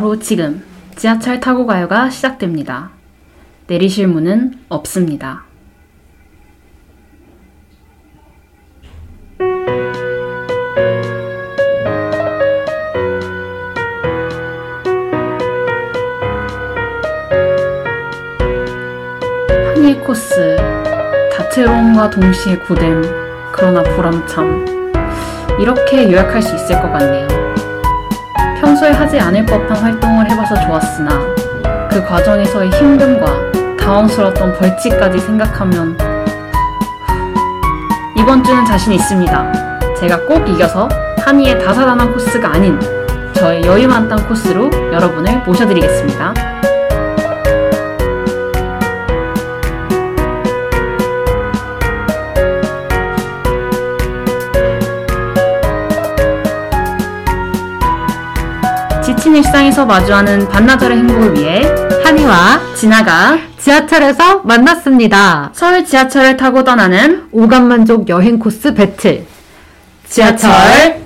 바로 지금 지하철 타고 가요가 시작됩니다. 내리실 문은 없습니다. 항해 코스 다채로움과 동시에 고됨 그러나 보람참 이렇게 요약할 수 있을 것 같네요. 평소에 하지 않을 법한 활동을 해봐서 좋았으나 그 과정에서의 힘듦과 당황스러웠던 벌칙까지 생각하면 이번 주는 자신 있습니다. 제가 꼭 이겨서 한이의 다사다난 코스가 아닌 저의 여유 만땅 코스로 여러분을 모셔드리겠습니다. 일상에서 마주하는 반나절의 행복을 위해 한이와 진아가 지하철에서 만났습니다. 서울 지하철을 타고 떠나는 오감만족 여행 코스 배틀. 지하철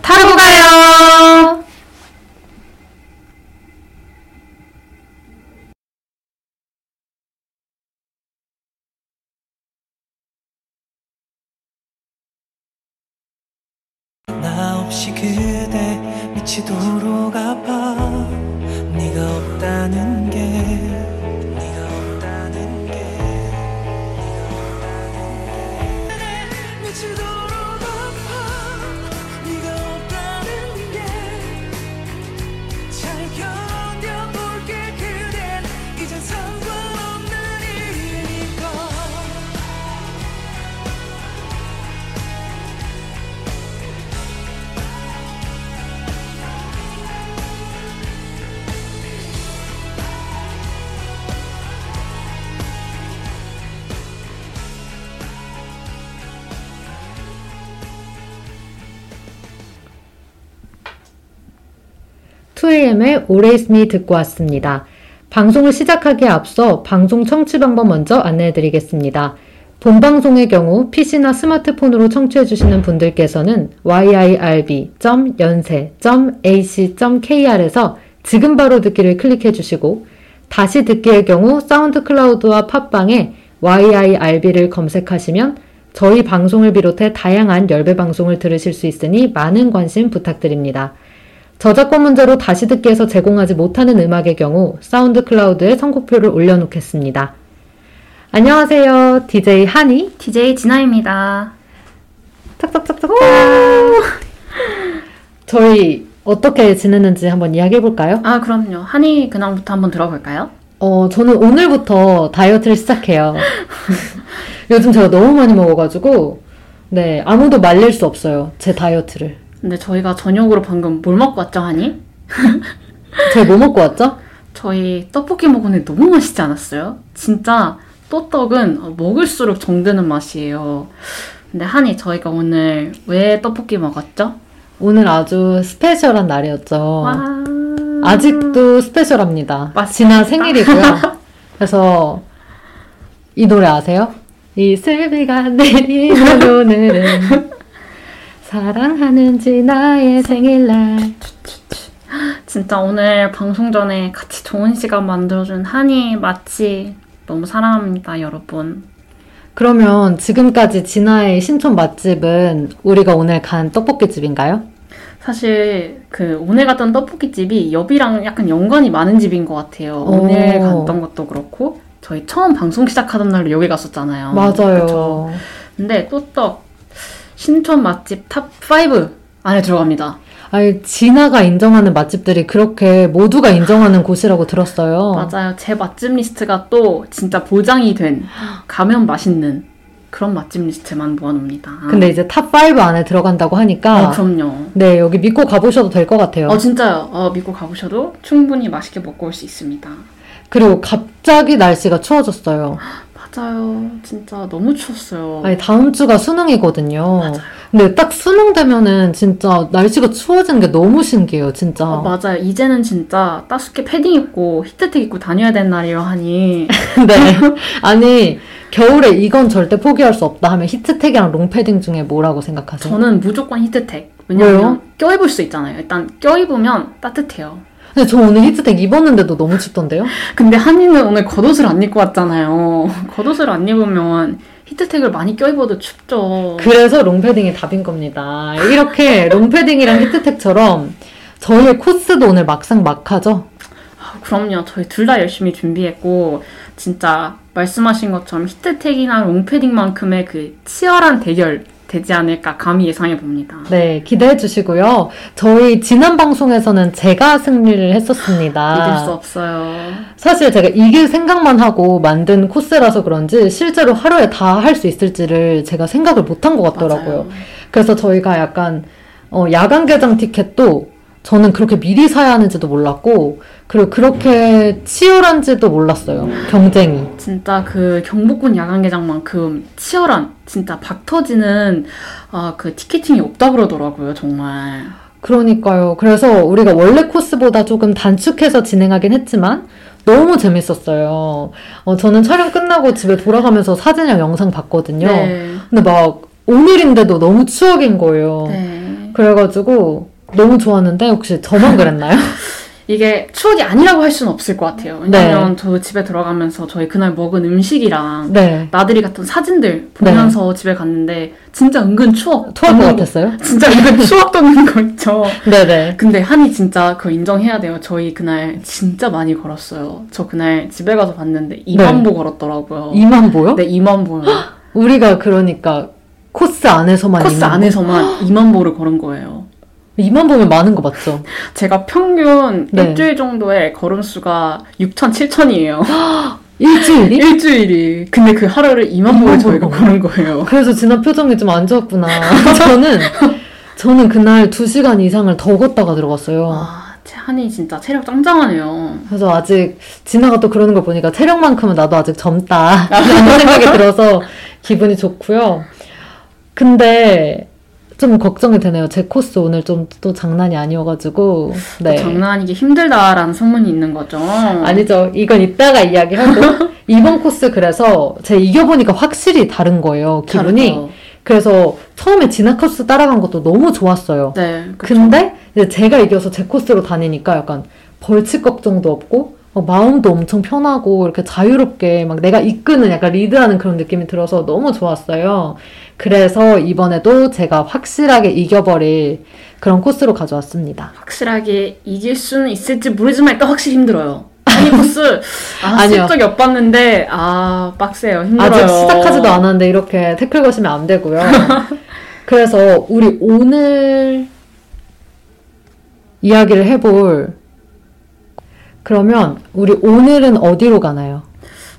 2AM의 Always Me 듣고 왔습니다. 방송을 시작하기에 앞서 방송 청취 방법 먼저 안내해드리겠습니다. 본 방송의 경우 PC나 스마트폰으로 청취해주시는 분들께서는 yirb.yonsei.ac.kr에서 지금 바로 듣기를 클릭해주시고 다시 듣기의 경우 SoundCloud와 팟빵에 yirb를 검색하시면 저희 방송을 비롯해 다양한 yirb 방송을 들으실 수 있으니 많은 관심 부탁드립니다. 저작권 문제로 다시 듣기에서 제공하지 못하는 음악의 경우 사운드 클라우드에 선곡표를 올려놓겠습니다. 안녕하세요. DJ 한이. DJ 진아입니다. 짝짝짝짝. 저희 어떻게 지내는지 한번 이야기해 볼까요? 아, 그럼요. 한이 근황부터 한번 들어볼까요? 어, 저는 오늘부터 다이어트를 시작해요. 요즘 제가 너무 많이 먹어가지고, 네, 아무도 말릴 수 없어요. 제 다이어트를. 근데 저희가 저녁으로 방금 뭘 먹고 왔죠, 한이? 제가 뭐 먹고 왔죠? 저희 떡볶이 먹었는데 너무 맛있지 않았어요? 진짜 또떡은 어, 먹을수록 정드는 맛이에요. 근데 한이 저희가 오늘 왜 떡볶이 먹었죠? 오늘 아주 스페셜한 날이었죠. 와. 아직도 스페셜합니다. 맞습니다. 지난 생일이고요. 그래서 이 노래 아세요? 이 슬비가 내리는 오늘은 사랑하는지 나의 생일날 진짜 오늘 방송 전에 같이 좋은 시간 만들어준 한이 마치 너무 사랑합니다, 여러분. 그러면 지금까지 진아의 신촌 맛집은 우리가 오늘 간 떡볶이 집인가요? 사실 그 오늘 갔던 떡볶이 집이 여비랑 약간 연관이 많은 집인 것 같아요. 오. 오늘 갔던 것도 그렇고 저희 처음 방송 시작하던 날로 여기 갔었잖아요. 맞아요. 그쵸? 근데 또떡 신촌 맛집 top 5 안에 들어갑니다. 아니 진아가 인정하는 맛집들이 그렇게 모두가 인정하는 곳이라고 들었어요. 맞아요. 제 맛집 리스트가 또 진짜 보장이 된 가면 맛있는 그런 맛집 리스트만 모아놓습니다. 근데 이제 top 5 안에 들어간다고 하니까 어, 그럼요. 네 여기 믿고 가보셔도 될 것 같아요. 어 진짜요. 어, 믿고 가보셔도 충분히 맛있게 먹고 올 수 있습니다. 그리고 갑자기 날씨가 추워졌어요. 맞아요. 진짜 너무 추웠어요. 아니 다음 주가 수능이거든요. 맞아요. 근데 딱 수능 되면은 진짜 날씨가 추워지는 게 너무 신기해요, 진짜. 어, 맞아요. 이제는 진짜 따숩게 패딩 입고 히트텍 입고 다녀야 되는 날이라 하니 네. 아니 겨울에 이건 절대 포기할 수 없다 하면 히트텍이랑 롱패딩 중에 뭐라고 생각하세요? 저는 무조건 히트텍. 왜냐면 왜요? 껴입을 수 있잖아요. 일단 껴입으면 따뜻해요. 근데 저 오늘 히트텍 입었는데도 너무 춥던데요? 근데 한이는 오늘 겉옷을 안 입고 왔잖아요. 겉옷을 안 입으면 히트텍을 많이 껴입어도 춥죠. 그래서 롱패딩이 답인 겁니다. 이렇게 롱패딩이랑 히트텍처럼 저희의 코스도 오늘 막상 막하죠? 아, 그럼요. 저희 둘 다 열심히 준비했고 진짜 말씀하신 것처럼 히트텍이나 롱패딩만큼의 그 치열한 대결 되지 않을까 감히 예상해 봅니다. 네, 기대해 주시고요. 저희 지난 방송에서는 제가 승리를 했었습니다. 믿을 수 없어요. 사실 제가 이길 생각만 하고 만든 코스라서 그런지 실제로 하루에 다 할 수 있을지를 제가 생각을 못한 것 같더라고요. 맞아요. 그래서 저희가 약간 어, 야간 개장 티켓도 저는 그렇게 미리 사야 하는지도 몰랐고 그리고 그렇게 치열한지도 몰랐어요. 경쟁이. 진짜 그 경복궁 야간개장만큼 치열한 진짜 박 터지는 아, 그 티켓팅이 없다 그러더라고요 정말. 그러니까요. 그래서 우리가 원래 코스보다 조금 단축해서 진행하긴 했지만 너무 재밌었어요. 어, 저는 촬영 끝나고 집에 돌아가면서 사진이랑 영상 봤거든요. 네. 근데 막 오늘인데도 너무 추억인 거예요. 네. 그래가지고 너무 좋았는데 혹시 저만 그랬나요? 이게 추억이 아니라고 할 수는 없을 것 같아요. 왜냐면 저 집에 들어가면서 저희 그날 먹은 음식이랑 네. 나들이 갔던 사진들 보면서 집에 갔는데 진짜 은근 추억 토할 것 거- 같았어요? 진짜 은근 추억 돋는 거 있죠. 네네. 근데 한이 진짜 그거 인정해야 돼요. 저희 그날 진짜 많이 걸었어요. 저 그날 집에 가서 봤는데 2만 네. 보 걸었더라고요. 2만 보요? 네, 2만 보요. 우리가 그러니까 코스 안에서만 코스 2만 보? 안에서만 2만 보를 걸은 거예요. 2만 보면 많은 거 맞죠? 제가 평균 네. 일주일 정도의 걸음수가 6천, 7천이에요. 일주일이? 일주일이. 근데 그 하루를 2만 보를 2만 저희가 걸은 거예요. 그래서 지난 표정이 좀 안 좋았구나. 저는 저는 그날 2시간 이상을 더 걷다가 들어갔어요. 아, 제 한이 진짜 체력 짱짱하네요. 그래서 아직 진아가 또 그러는 걸 보니까 체력만큼은 나도 아직 젊다 라는 생각이 들어서 기분이 좋고요. 근데 좀 걱정이 되네요. 제 코스 오늘 좀 또 장난이 아니어가지고 네. 또 장난이기 힘들다라는 소문이 있는 거죠. 아니죠. 이건 이따가 이야기하고 이번 코스 그래서 제가 이겨보니까 확실히 다른 거예요. 기분이. 다르죠. 그래서 처음에 진아 코스 따라간 것도 너무 좋았어요. 네. 그쵸. 근데 제가 이겨서 제 코스로 다니니까 약간 벌칙 걱정도 없고 막 마음도 엄청 편하고 이렇게 자유롭게 막 내가 이끄는 약간 리드하는 그런 느낌이 들어서 너무 좋았어요. 그래서 이번에도 제가 확실하게 이겨버릴 그런 코스로 가져왔습니다. 확실하게 이길 수는 있을지 모르지만 일단 확실히 힘들어요. 아니 코스 아. 슬쩍 엿봤는데 아 빡세요 힘들어요. 아직 시작하지도 않았는데 이렇게 태클 거시면 안 되고요. 그래서 우리 오늘 이야기를 해볼 그러면 우리 오늘은 어디로 가나요?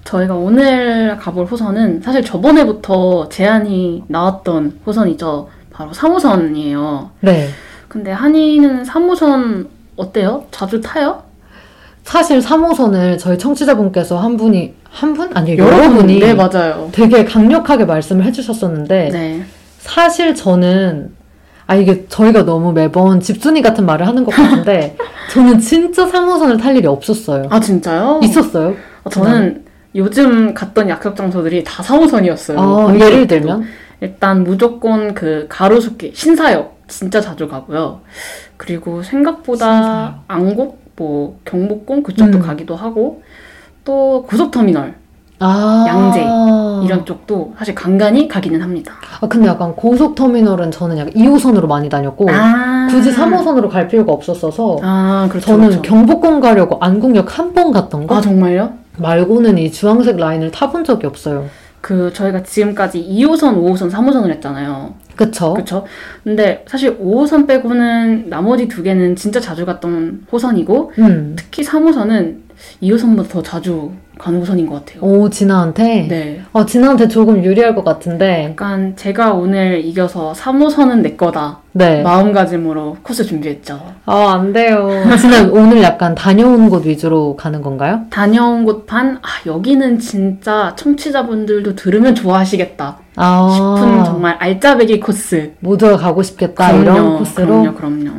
저희가 오늘 가볼 호선은 사실 저번에부터 제안이 나왔던 호선이죠. 바로 3호선이에요. 네. 근데 한이는 3호선 어때요? 자주 타요? 사실 3호선을 저희 청취자분께서 한 분이 한 분? 아니요 여러분이 네 맞아요. 되게 강력하게 말씀을 해주셨었는데 네. 사실 저는 아 이게 저희가 너무 매번 집순이 같은 말을 하는 것 같은데 저는 진짜 3호선을 탈 일이 없었어요. 아 진짜요? 있었어요? 어, 저는 요즘 갔던 약속 장소들이 다 3호선이었어요. 아, 예를 들면 일단 무조건 그 가로수길 신사역 진짜 자주 가고요. 그리고 생각보다 신사역. 안곡 뭐 경복궁 그쪽도 음. 가기도 하고 또 고속터미널 아 양재. 이런 쪽도 사실 간간히 가기는 합니다. 아 근데 약간 고속터미널은 저는 약간 2호선으로 많이 다녔고 아 굳이 3호선으로 갈 필요가 없었어서 아 그렇죠. 저는 그렇죠. 경복궁 가려고 안국역 한 번 갔던 거 아 정말요? 말고는 이 주황색 라인을 타본 적이 없어요. 그 저희가 지금까지 2호선, 5호선, 3호선을 했잖아요. 그쵸? 그렇죠? 근데 사실 5호선 빼고는 나머지 두 개는 진짜 자주 갔던 호선이고 음. 특히 3호선은 2호선보다 더 자주 가는 호선인 것 같아요. 오 진아한테? 네. 어 진아한테 조금 유리할 것 같은데 약간 제가 오늘 이겨서 3호선은 내 거다 네. 마음가짐으로 코스 준비했죠. 아 안 돼요. 진아 오늘 약간 다녀온 곳 위주로 가는 건가요? 다녀온 곳 반, 아, 여기는 진짜 청취자분들도 들으면 좋아하시겠다 아 싶은 정말 알짜배기 코스. 모두가 가고 싶겠다 이런 코스로. 그럼요, 그럼요.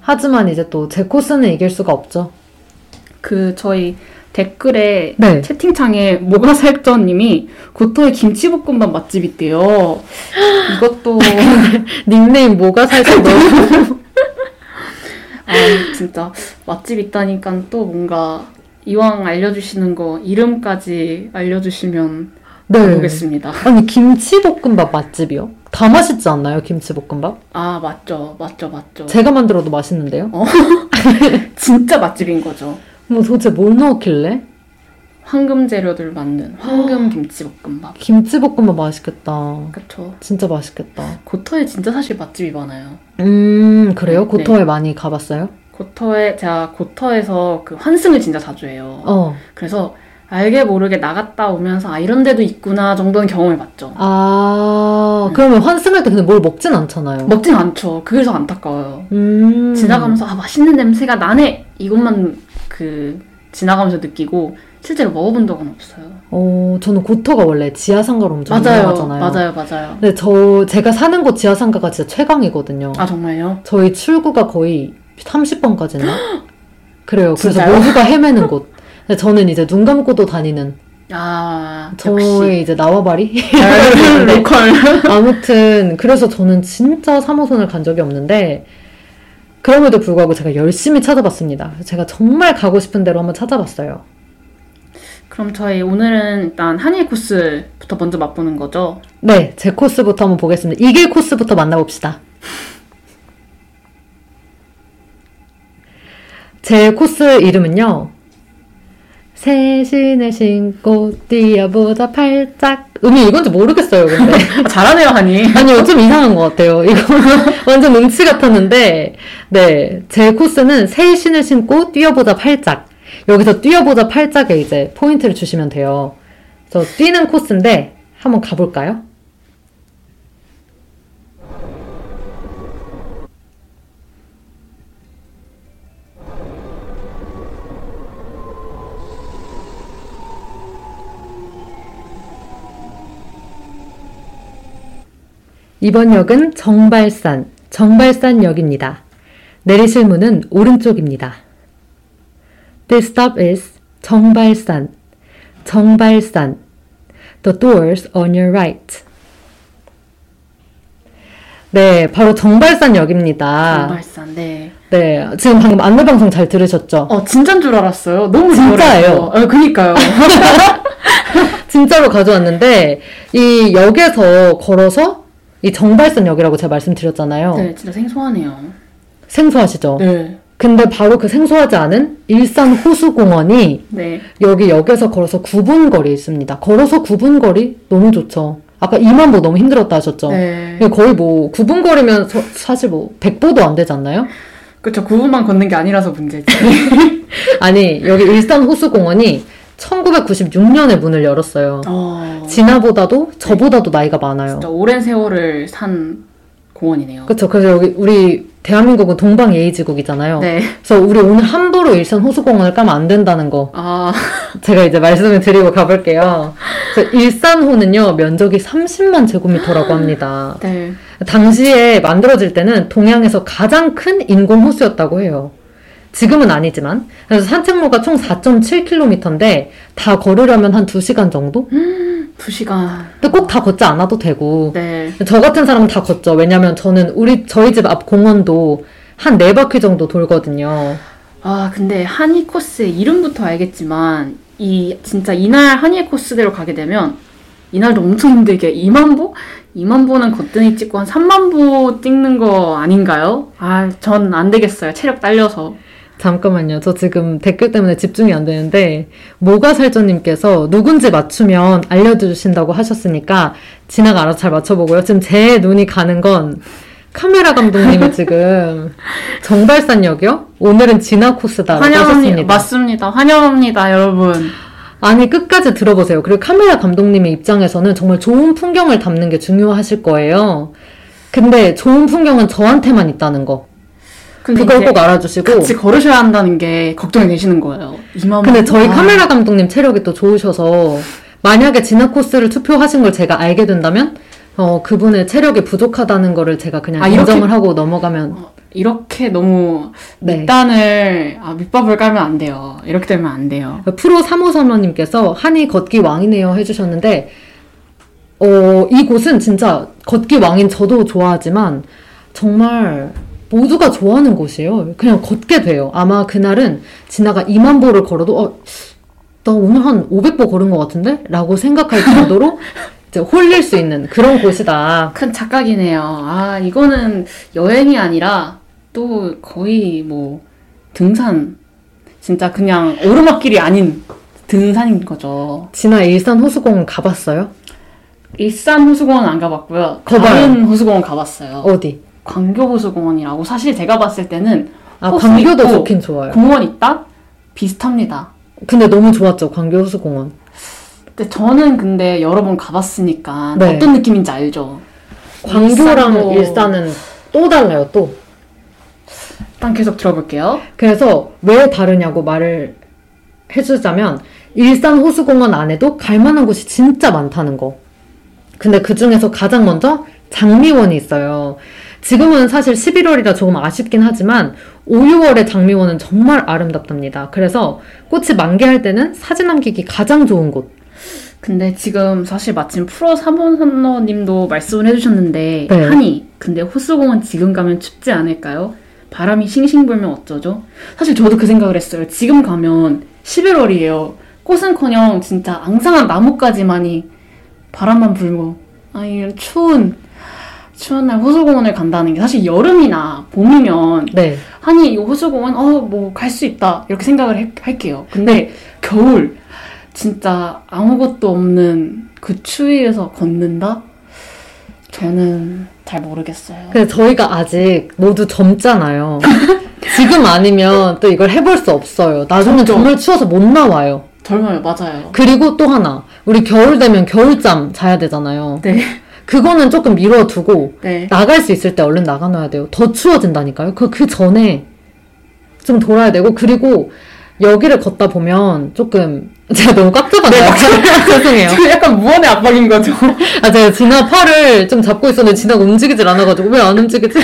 하지만 이제 또 제 코스는 이길 수가 없죠. 그 저희 댓글에 네. 채팅창에 모가살쪄님이 고토의 김치볶음밥 맛집 있대요. 이것도 닉네임 뭐가 살짝 너무 아, 진짜 맛집 있다니까 또 뭔가 이왕 알려주시는 거 이름까지 알려주시면 네. 보겠습니다. 아니 김치볶음밥 맛집이요? 다 맛있지 않나요 김치볶음밥? 아 맞죠, 맞죠, 맞죠. 제가 만들어도 맛있는데요. 진짜 맛집인 거죠. 뭐 도대체 뭘 넣었길래? 황금 재료들 만든 황금 김치볶음밥. 김치볶음밥 맛있겠다. 그쵸. 진짜 맛있겠다. 고터에 진짜 사실 맛집이 많아요. 음 그래요? 네. 고터에 많이 가봤어요? 고터에 제가 고터에서 그 환승을 진짜 자주 해요. 어. 그래서 알게 모르게 나갔다 오면서 아 이런 데도 있구나 정도는 경험해 봤죠. 아 그러면 환승할 때 근데 뭘 먹진 않잖아요. 먹진 않죠. 그래서 안타까워요. 음. 지나가면서 아 맛있는 냄새가 나네 이것만 그 지나가면서 느끼고 실제로 먹어본 적은 없어요. 어 저는 고터가 원래 지하상가로 엄청 맞아요, 유명하잖아요. 맞아요, 맞아요. 근데 저 제가 사는 곳 지하상가가 진짜 최강이거든요. 아 정말요? 저희 출구가 거의 30번까지나? 그래요. 그래서 진짜요? 모두가 헤매는 곳. 근데 저는 이제 눈 감고도 다니는 아 저의 이제 나와바리? 로컬. 아무튼 그래서 저는 진짜 3호선을 간 적이 없는데 그럼에도 불구하고 제가 열심히 찾아봤습니다. 제가 정말 가고 싶은 대로 한번 찾아봤어요. 그럼 저희 오늘은 일단 한일 코스부터 먼저 맛보는 거죠. 네, 제 코스부터 한번 보겠습니다. 이길 코스부터 만나봅시다. 제 코스 이름은요. 새 신을 신고 뛰어보자 팔짝. 음이 이건지 모르겠어요, 근데. 아, 잘하네요, 한이. 아니요, 좀 이상한 것 같아요. 이거 완전 음치 같았는데, 네. 제 코스는 새 신을 신고 뛰어보자 팔짝. 여기서 뛰어보자 팔짝에 이제 포인트를 주시면 돼요. 그래서 뛰는 코스인데, 한번 가볼까요? 이번 역은 정발산, 정발산역입니다. 내리실 문은 오른쪽입니다. This stop is 정발산, 정발산. The doors on your right. 네, 바로 정발산 역입니다. 정발산, 네. 네, 지금 방금 안내 방송 잘 들으셨죠? 어, 진짜인 줄 알았어요. 너무 진짜예요. 어, 그니까요. 진짜로 가져왔는데, 이 역에서 걸어서 이 정발산역이라고 제가 말씀드렸잖아요. 네, 진짜 생소하네요. 생소하시죠? 네. 근데 바로 그 생소하지 않은 일산 호수공원이 네. 여기 역에서 걸어서 9분 거리에 있습니다. 걸어서 9분 거리? 너무 좋죠. 아까 2만 보 너무 힘들었다 하셨죠? 네. 거의 뭐 9분 거리면 서- 사실 뭐 100보도 안 되지 않나요? 그쵸, 9분만 걷는 게 아니라서 문제지. 아니 여기 일산 호수공원이 1996년에 문을 열었어요. 어, 진아보다도 저보다도 나이가 많아요. 진짜 오랜 세월을 산 공원이네요. 그쵸. 그래서 여기 우리 대한민국은 동방 예의지국이잖아요. 네. 그래서 우리 오늘 함부로 일산 호수공원을 까면 안 된다는 거 아, 제가 이제 말씀을 드리고 가볼게요. 일산호는요 면적이 30만 제곱미터라고 합니다. 네. 당시에 만들어질 때는 동양에서 가장 큰 인공 호수였다고 해요. 지금은 아니지만 그래서 산책로가 총 4.7km인데 다 걸으려면 한 2시간 정도? 두 시간. 근데 꼭 다 걷지 않아도 되고 네. 저 같은 사람은 다 걷죠. 왜냐면 저는 우리 저희 집 앞 공원도 한네 바퀴 정도 돌거든요. 아, 근데 한이 코스의 이름부터 알겠지만, 이, 진짜 이날 한이 코스대로 가게 되면, 이날도 엄청 힘들게 2만 보? 2만 보는 거뜬히 찍고 한 3만 보 찍는 거 아닌가요? 아, 전 안 되겠어요. 체력 딸려서. 잠깐만요. 저 지금 댓글 때문에 집중이 안 되는데 모가살전님께서 누군지 맞추면 알려주신다고 하셨으니까 진아가 알아서 잘 맞춰보고요. 지금 제 눈이 가는 건 카메라 감독님이 지금 정발산역이요? 오늘은 진아 코스다라고 환영합니다. 하셨습니다. 맞습니다. 환영합니다, 여러분. 아니 끝까지 들어보세요. 그리고 카메라 감독님의 입장에서는 정말 좋은 풍경을 담는 게 중요하실 거예요. 근데 좋은 풍경은 저한테만 있다는 거. 그걸 꼭 알아주시고. 같이 걸으셔야 한다는 게 걱정이 되시는 거예요. 2만 근데 보? 저희 아, 카메라 감독님 체력이 또 좋으셔서 만약에 진화 코스를 투표하신 걸 제가 알게 된다면 어 그분의 체력이 부족하다는 거를 제가 그냥 아, 이렇게- 인정을 하고 넘어가면 어, 이렇게 너무 네. 밑단을 아, 밑밥을 깔면 안 돼요. 이렇게 되면 안 돼요. 프로 3호 선원님께서 한이 걷기 왕이네요 해주셨는데 어 이곳은 진짜 걷기 왕인 저도 좋아하지만 정말 모두가 좋아하는 곳이에요. 그냥 걷게 돼요. 아마 그날은 진아가 2만 보를 걸어도 어, 나 오늘 한 500보 걸은 것 같은데? 라고 생각할 정도로 이제 홀릴 수 있는 그런 곳이다. 큰 착각이네요. 아, 이거는 여행이 아니라 또 거의 뭐 등산. 진짜 그냥 오르막길이 아닌 등산인 거죠. 진아 일산 호수공원 가봤어요? 일산 호수공원 안 가봤고요. 거봐요. 다른 호수공원 가봤어요. 어디? 광교 호수공원이라고 사실 제가 봤을 때는 아, 광교도 좋긴 좋아요. 공원 있다? 비슷합니다. 근데 너무 좋았죠, 광교 호수공원. 근데 저는 근데 여러 번 가봤으니까 네. 어떤 느낌인지 알죠. 광교랑 일산은 또 달라요, 또. 일단 계속 들어볼게요. 그래서 왜 다르냐고 말을 해주자면 일산 호수공원 안에도 갈 만한 곳이 진짜 많다는 거. 근데 그 중에서 가장 먼저 장미원이 있어요. 지금은 사실 11월이라 조금 아쉽긴 하지만 5, 6월의 장미원은 정말 아름답답니다. 그래서 꽃이 만개할 때는 사진 남기기 가장 좋은 곳. 근데 지금 사실 마침 프로 사본선너님도 말씀을 해주셨는데 네. 하니 근데 호수공원 지금 가면 춥지 않을까요? 바람이 싱싱 불면 어쩌죠? 사실 저도 그 생각을 했어요. 지금 가면 11월이에요. 꽃은커녕 진짜 앙상한 나뭇가지만이 바람만 불고 아니 추운 추운 날 호수공원을 간다는 게 사실 여름이나 봄이면 네. 아니 이 호수공원 어 뭐 갈 수 있다 이렇게 생각을 해- 할게요. 근데 겨울 진짜 아무것도 없는 그 추위에서 걷는다? 저는 잘 모르겠어요. 근데 저희가 아직 모두 젊잖아요. 지금 아니면 또 이걸 해볼 수 없어요. 나중에 젊죠. 정말 추워서 못 나와요. 젊어요, 맞아요. 그리고 또 하나, 우리 겨울 되면 겨울잠 자야 되잖아요. 네, 그거는 조금 미뤄두고 네. 나갈 수 있을 때 얼른 나가놔야 돼요. 더 추워진다니까요. 그, 그 전에 좀 돌아야 되고, 그리고 여기를 걷다 보면 조금, 제가 너무 꽉 잡았나요? 죄송해요. 저 약간 무언의 압박인 거죠. 아, 제가 진아 팔을 좀 잡고 있었는데 진아가 움직이질 않아가지고 왜 안 움직이지?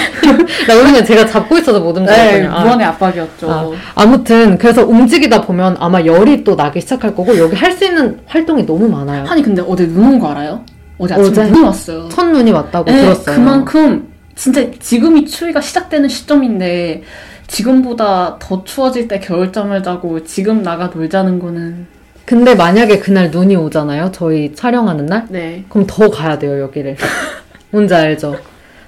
나 오늘 제가 잡고 있어서 못 네, 움직였거든요. 아. 무언의 압박이었죠. 아, 아무튼 그래서 움직이다 보면 아마 열이 또 나기 시작할 거고 여기 할 수 있는 활동이 너무 많아요. 아니 근데 어제 눈 온 거 알아요? 어제 아침에 어제? 눈이 왔어요. 첫 눈이 왔다고 네, 들었어요. 그만큼 진짜 지금이 추위가 시작되는 시점인데 지금보다 더 추워질 때 겨울잠을 자고 지금 나가 놀자는 거는 근데 만약에 그날 눈이 오잖아요. 저희 촬영하는 날. 네 그럼 더 가야 돼요 여기를. 뭔지 알죠?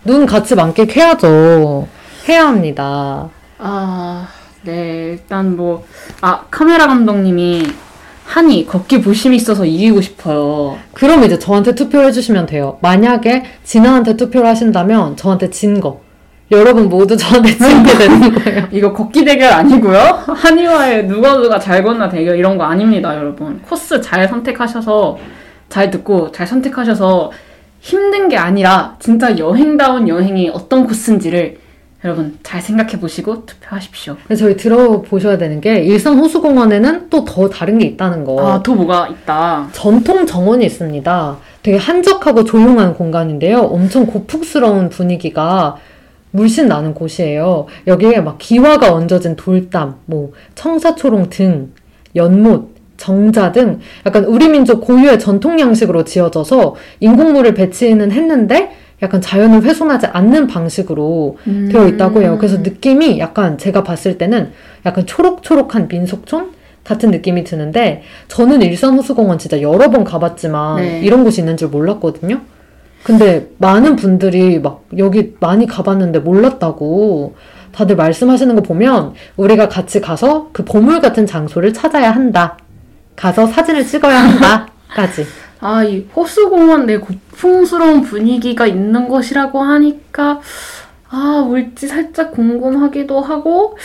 눈 같이 만끽해야죠. 해야 합니다. 아, 네. 일단 뭐, 아, 카메라 감독님이 한이 걷기 부심이 있어서 이기고 싶어요. 그럼 이제 저한테 투표를 해주시면 돼요. 만약에 진아한테 투표를 하신다면 저한테 진 거. 여러분 모두 저한테 진게 되는 거예요. 이거 걷기 대결 아니고요. 한이와의 누가 누가 잘 걷나 대결 이런 거 아닙니다, 여러분. 코스 잘 선택하셔서 잘 듣고 잘 선택하셔서 힘든 게 아니라 진짜 여행다운 여행이 어떤 코스인지를 여러분 잘 생각해 보시고 투표하십시오. 근데 저희 들어보셔야 되는 게 일산 호수공원에는 또 더 다른 게 있다는 거. 아, 또 뭐가 있다. 전통 정원이 있습니다. 되게 한적하고 조용한 공간인데요. 엄청 고풍스러운 분위기가 물씬 나는 곳이에요. 여기에 막 기와가 얹어진 돌담, 뭐 청사초롱 등, 연못, 정자 등 약간 우리 민족 고유의 전통 양식으로 지어져서 인공물을 배치는 했는데 약간 자연을 훼손하지 않는 방식으로 음. 되어 있다고 해요. 그래서 느낌이 약간 제가 봤을 때는 약간 초록초록한 민속촌 같은 느낌이 드는데 저는 일산 호수공원 진짜 여러 번 가봤지만 네. 이런 곳이 있는 줄 몰랐거든요. 근데 많은 분들이 막 여기 많이 가봤는데 몰랐다고 다들 말씀하시는 거 보면 우리가 같이 가서 그 보물 같은 장소를 찾아야 한다. 가서 사진을 찍어야 한다.까지. 아, 이 호수공원 내 고풍스러운 분위기가 있는 곳이라고 하니까, 아, 뭘지 살짝 궁금하기도 하고,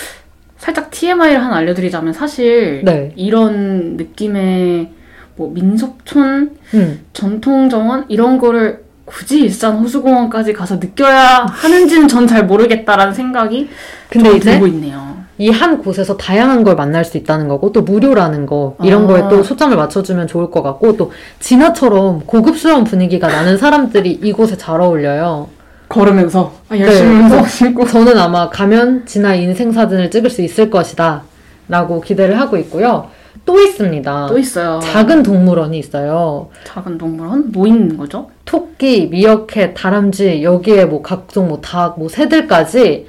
살짝 TMI를 하나 알려드리자면 사실, 네. 이런 느낌의 뭐 민속촌, 음. 전통정원, 이런 거를 굳이 일산 호수공원까지 가서 느껴야 하는지는 전 잘 모르겠다라는 생각이 근데 좀 이제 들고 있네요. 이 한 곳에서 다양한 걸 만날 수 있다는 거고 또 무료라는 거 이런 아. 거에 또 초점을 맞춰주면 좋을 것 같고 또 진화처럼 고급스러운 분위기가 나는 사람들이 이곳에 잘 어울려요. 걸으면서 아, 열심히 네. 운동하시고 저는 아마 가면 진화 인생 사진을 찍을 수 있을 것이다 라고 기대를 하고 있고요. 또 있습니다. 또 있어요. 작은 동물원이 있어요. 작은 동물원 뭐 있는 거죠? 토끼, 미어캣, 다람쥐 여기에 뭐 각종 뭐 닭, 뭐 새들까지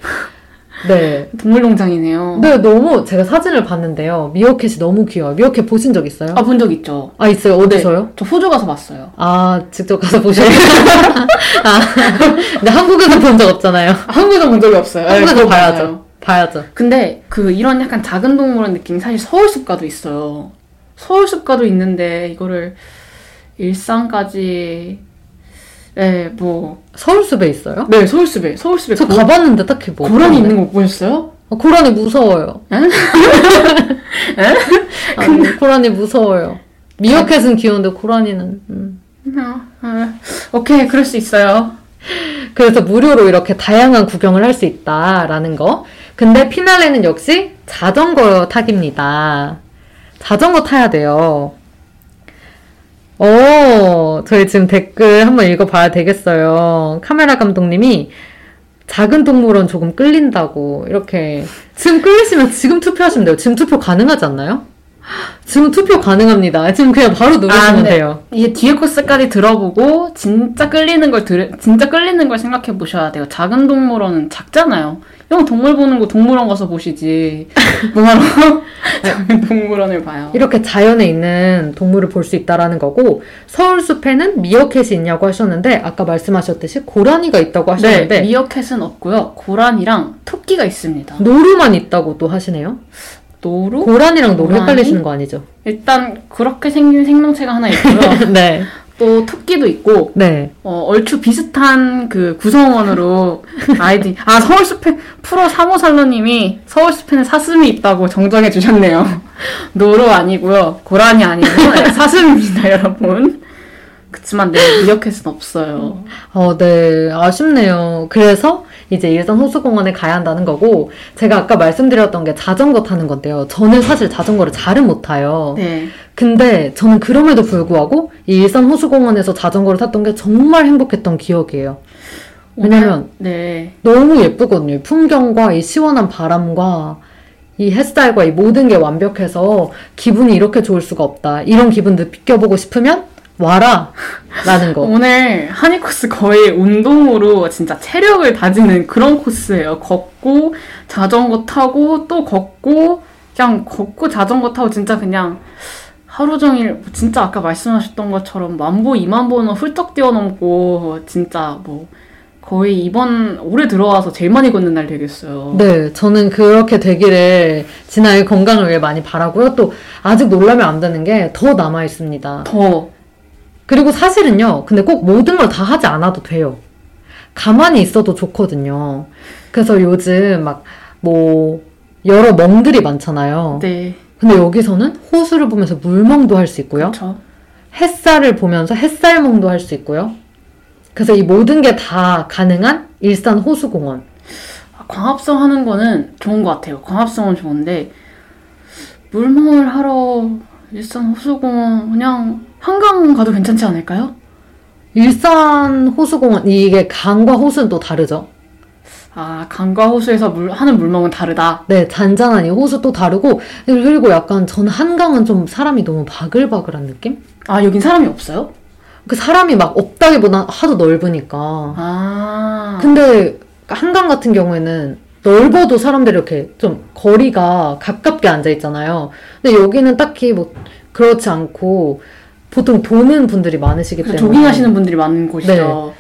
네. 동물농장이네요. 네, 너무 제가 사진을 봤는데요. 미어캣이 너무 귀여워요. 미어캣 보신 적 있어요? 아, 본 적 있죠. 아, 있어요. 어디서요? 저 호주 가서 봤어요. 아, 직접 가서 보셨어요? 아, 근데 한국에서 본 적 없잖아요. 한국에서 본 적이 없어요. 네, 한국에서 봐야죠. 봐야죠. 근데 그 이런 약간 작은 동물원 느낌이 사실 서울숲가도 있어요. 서울숲가도 있는데 이거를 일산까지 네, 뭐 서울숲에 있어요? 네, 서울숲에 서울숲에 저 고- 가봤는데 딱히 뭐. 없던데. 있는 거 보셨어요? 아, 고라니 무서워요. 에? 아니, 고라니 무서워요. 미어캣은 귀여운데 고라니는. 음. 아, 아, 오케이, 그럴 수 있어요. 그래서 무료로 이렇게 다양한 구경을 할 수 있다라는 거. 근데 피날레는 역시 자전거 타기입니다. 자전거 타야 돼요. 어, 저희 지금 댓글 한번 읽어봐야 되겠어요. 카메라 감독님이 작은 동물원 조금 끌린다고 이렇게 지금 끌리시면 지금 투표하시면 돼요. 지금 투표 가능하지 않나요? 지금 투표 가능합니다. 지금 그냥 바로 누르시면 네. 돼요. 이게 뒤에 코스까지 들어보고 진짜 끌리는 걸 들, 진짜 끌리는 걸 생각해 보셔야 돼요. 작은 동물원은 작잖아요. 형 동물 보는 거 동물원 가서 보시지. 뭐하러 작은 동물원을 봐요. 이렇게 자연에 있는 동물을 볼 수 있다라는 거고 서울 숲에는 미어캣이 있냐고 하셨는데 아까 말씀하셨듯이 고라니가 있다고 네, 하셨는데 미어캣은 없고요. 고란이랑 토끼가 있습니다. 노루만 있다고 또 하시네요. 노루? 고라니랑 노루 고라니? 헷갈리시는 거 아니죠? 일단 그렇게 생긴 생명체가 하나 있고요. 네. 또 토끼도 있고 네. 어, 얼추 비슷한 그 구성원으로 아이디 아 서울숲에 프로 사모살로님이 서울숲에는 사슴이 있다고 정정해 주셨네요. 노루 아니고요, 고라니 아니고 네, 사슴입니다, 여러분. 그치만 네 미어캣은 없어요. 어, 네. 아쉽네요. 그래서 이제 일산 호수공원에 가야 한다는 거고 제가 아까 말씀드렸던 게 자전거 타는 건데요. 저는 사실 자전거를 잘은 못 타요. 네, 근데 저는 그럼에도 불구하고 이 일산 호수공원에서 자전거를 탔던 게 정말 행복했던 기억이에요. 왜냐면 네 너무 예쁘거든요. 이 풍경과 이 시원한 바람과 이 햇살과 이 모든 게 완벽해서 기분이 이렇게 좋을 수가 없다. 이런 기분 느껴보고 싶으면 와라! 라는 거. 오늘 한이 코스 거의 운동으로 진짜 체력을 다지는 그런 코스예요. 걷고 자전거 타고 또 걷고 그냥 걷고 자전거 타고 진짜 그냥 하루 종일 진짜 아까 말씀하셨던 것처럼 만보, 이만보는 훌쩍 뛰어넘고 진짜 뭐 거의 이번 올해 들어와서 제일 많이 걷는 날 되겠어요. 네, 저는 그렇게 되기를 진아의 건강을 위해 많이 바라고요. 또 아직 놀라면 안 되는 게 더 남아 있습니다. 더 그리고 사실은요, 근데 꼭 모든 걸 다 하지 않아도 돼요. 가만히 있어도 좋거든요. 그래서 요즘 막, 뭐, 여러 멍들이 많잖아요. 네, 근데 여기서는 호수를 보면서 물멍도 할 수 있고요. 그렇죠. 햇살을 보면서 햇살멍도 할 수 있고요. 그래서 이 모든 게 다 가능한 일산 호수공원. 아, 광합성 하는 거는 좋은 것 같아요. 광합성은 좋은데 물멍을 하러 일산 호수공원 그냥 한강 가도 괜찮지 않을까요? 일산 호수공원, 이게 강과 호수는 또 다르죠. 아 강과 호수에서 물 하는 물멍은 다르다. 네, 잔잔한 이 호수 또 다르고, 그리고 약간 저는 한강은 좀 사람이 너무 바글바글한 느낌? 아 여긴 사람이 없어요? 그 사람이 막 없다기보다 하도 넓으니까. 아 근데 한강 같은 경우에는 넓어도 사람들이 이렇게 좀 거리가 가깝게 앉아 있잖아요. 근데 여기는 딱히 뭐 그렇지 않고 보통 도는 분들이 많으시기 때문에 조깅하시는 분들이 많은 곳이죠.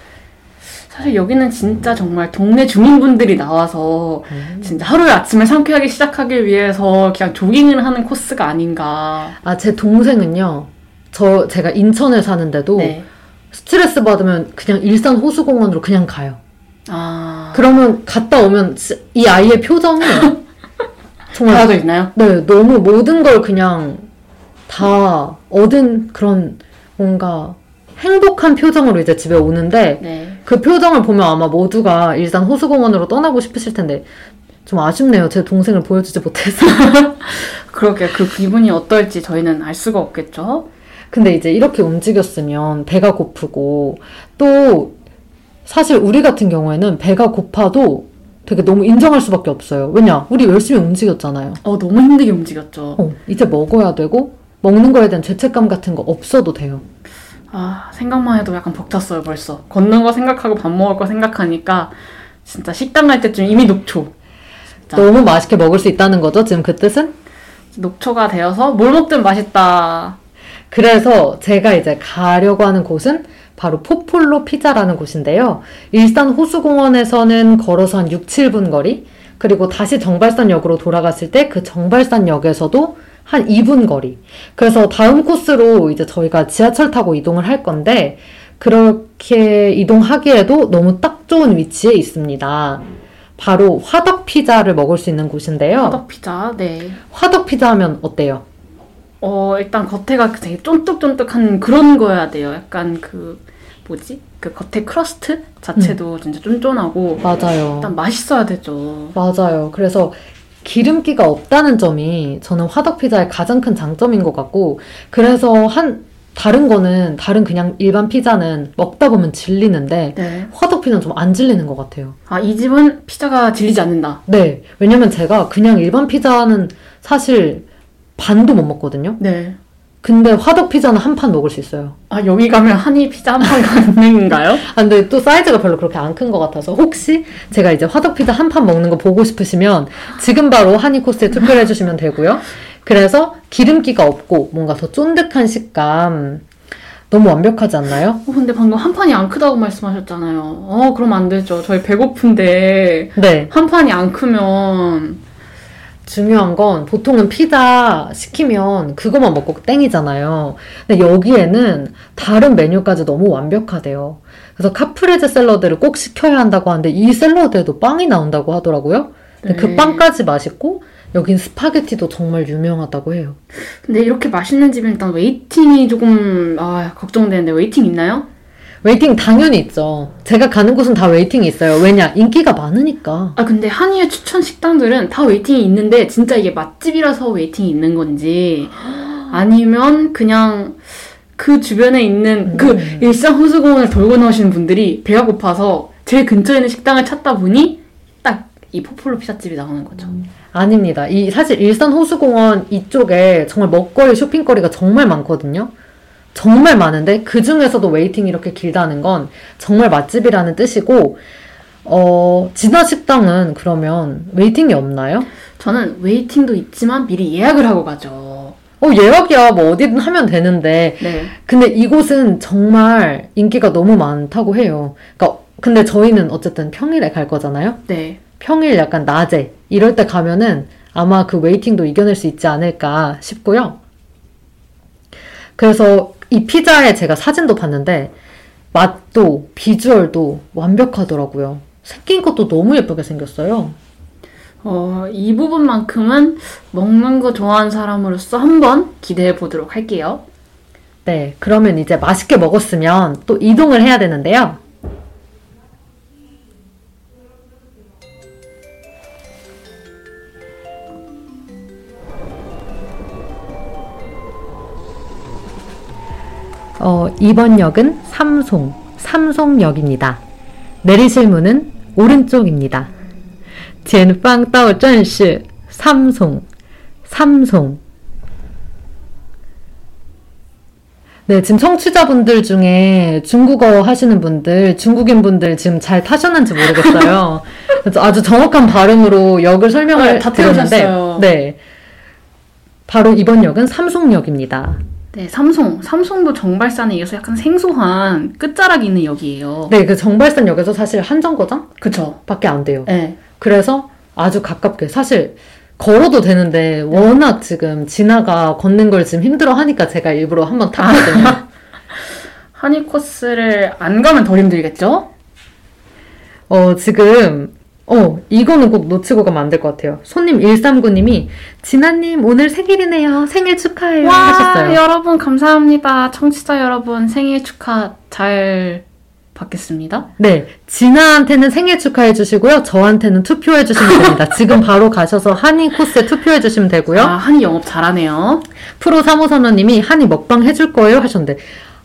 사실 여기는 진짜 정말 동네 주민분들이 나와서 음. 진짜 하루의 아침을 상쾌하게 시작하기 위해서 그냥 조깅을 하는 코스가 아닌가. 아, 제 동생은요. 저 제가 인천에 사는데도 네. 스트레스 받으면 그냥 일산 호수공원으로 그냥 가요. 아 그러면 갔다 오면 지- 이 아이의 표정이 정말 달라져 있나요? 네, 너무 모든 걸 그냥 다 얻은 그런 뭔가 행복한 표정으로 이제 집에 오는데 네. 그 표정을 보면 아마 모두가 일산 호수공원으로 떠나고 싶으실 텐데 좀 아쉽네요. 제 동생을 보여주지 못해서. 그러게 그 기분이 어떨지 저희는 알 수가 없겠죠. 근데 이제 이렇게 움직였으면 배가 고프고 또 사실 우리 같은 경우에는 배가 고파도 되게 너무 인정할 수밖에 없어요. 왜냐? 우리 열심히 움직였잖아요. 어 너무 힘들게 움직였죠. 어, 이제 먹어야 되고 먹는 거에 대한 죄책감 같은 거 없어도 돼요. 아 생각만 해도 약간 벅찼어요 벌써. 걷는 거 생각하고 밥 먹을 거 생각하니까 진짜 식당 갈 때쯤 이미 녹초. 진짜. 너무 맛있게 먹을 수 있다는 거죠. 지금 그 뜻은? 녹초가 되어서 뭘 먹든 맛있다. 그래서 제가 이제 가려고 하는 곳은 바로 포폴로 피자라는 곳인데요. 일산 호수공원에서는 걸어서 한 6, 7분 거리, 그리고 다시 정발산역으로 돌아갔을 때 그 정발산역에서도 한 2분 거리. 그래서 다음 코스로 이제 저희가 지하철 타고 이동을 할 건데, 그렇게 이동하기에도 너무 딱 좋은 위치에 있습니다. 바로 화덕 피자를 먹을 수 있는 곳인데요. 화덕 피자. 네. 화덕 피자 하면 어때요? 어, 일단 겉에가 되게 쫀득쫀득한 그런 거여야 돼요. 약간 그, 뭐지? 그 겉에 crust 자체도 음. 진짜 쫀쫀하고, 맞아요. 일단 맛있어야 되죠. 맞아요. 그래서 기름기가 없다는 점이 저는 화덕 피자의 가장 큰 장점인 것 같고, 그래서 한, 다른 거는, 다른 그냥 일반 피자는 먹다 보면 질리는데, 네. 화덕 피자는 좀 안 질리는 것 같아요. 아, 이 집은 피자가 질리지 않는다. 네. 왜냐면 제가 그냥 일반 피자는 사실 반도 못 먹거든요. 네. 근데 화덕 피자는 한 판 먹을 수 있어요. 아, 여기 가면 한이 피자 한 판 가능인가요? 아, 근데 또 사이즈가 별로 그렇게 안 큰 것 같아서 혹시 제가 이제 화덕 피자 한 판 먹는 거 보고 싶으시면 지금 바로 한이 코스에 투표를 해주시면 되고요. 그래서 기름기가 없고 뭔가 더 쫀득한 식감 너무 완벽하지 않나요? 어, 근데 방금 한 판이 안 크다고 말씀하셨잖아요. 어, 그럼 안 되죠. 저희 배고픈데, 네. 한 판이 안 크면, 중요한 건 보통은 피자 시키면 그것만 먹고 땡이잖아요. 근데 여기에는 다른 메뉴까지 너무 완벽하대요. 그래서 카프레제 샐러드를 꼭 시켜야 한다고 하는데 이 샐러드에도 빵이 나온다고 하더라고요. 근데 그 네. 빵까지 맛있고 여긴 스파게티도 정말 유명하다고 해요. 근데 이렇게 맛있는 집은 일단 waiting이 조금, 아, 걱정되는데, waiting 있나요? waiting 당연히 있죠. 제가 가는 곳은 다 waiting이 있어요. 왜냐? 인기가 많으니까. 아, 근데 한이의 추천 식당들은 다 waiting이 있는데, 진짜 이게 맛집이라서 waiting이 있는 건지, 아니면 그냥 그 주변에 있는 그 음. 일산 호수공원을 돌고 나오시는 분들이 배가 고파서 제일 근처에 있는 식당을 찾다 보니 딱 이 포폴로 피자집이 나오는 거죠. 아닙니다. 이 사실 일산 호수공원 이쪽에 정말 먹거리, 쇼핑거리가 정말 많거든요. 정말 많은데 그 중에서도 waiting이 이렇게 길다는 건 정말 맛집이라는 뜻이고 어, 진아 식당은 그러면 waiting이 없나요? 저는 waiting도 있지만 미리 예약을 하고 가죠. 어, 예약이야. 뭐 어디든 하면 되는데 네. 근데 이곳은 정말 인기가 너무 많다고 해요. 그러니까 근데 저희는 어쨌든 평일에 갈 거잖아요. 네. 평일 약간 낮에 이럴 때 가면은 아마 그 웨이팅도 이겨낼 수 있지 않을까 싶고요. 그래서 이 피자에 제가 사진도 봤는데 맛도 비주얼도 완벽하더라고요. 생긴 것도 너무 예쁘게 생겼어요. 어, 이 부분만큼은 먹는 거 좋아하는 사람으로서 한번 기대해 보도록 할게요. 네, 그러면 이제 맛있게 먹었으면 또 이동을 해야 되는데요. 어, 이번 역은 삼송, 삼송역입니다. 내리실 문은 오른쪽입니다. 前方到站是 삼송, 삼송. 네, 지금 청취자분들 중에 중국어 하시는 분들, 중국인 분들 지금 잘 타셨는지 모르겠어요. 그래서 아주 정확한 발음으로 역을 설명을 네, 다 드렸는데, 태우셨어요. 네. 바로 이번 역은 삼송역입니다. 네, 삼송. 삼송도 정발산에 이어서 약간 생소한 끝자락이 있는 역이에요. 네, 그 정발산 역에서 사실 한 정거장 그쵸. 밖에 안 돼요. 네. 그래서 아주 가깝게 사실 걸어도 되는데 워낙 지금 진아가 걷는 걸 지금 힘들어 하니까 제가 일부러 한번 탔거든요. 한이 코스를 안 가면 덜 힘들겠죠? 어, 지금 어, 이거는 꼭 놓치고 가면 안 될 것 같아요. 손님 139님이 진아님 오늘 생일이네요. 생일 축하해요 하셨어요. 여러분 감사합니다. 청취자 여러분 생일 축하 잘 받겠습니다. 네, 진아한테는 생일 축하해 주시고요. 저한테는 투표해 주시면 됩니다. 지금 바로 가셔서 한이 코스에 투표해 주시면 되고요. 아, 한이 영업 잘하네요. 프로 사무선원님이 한이 먹방 해줄 거예요 하셨는데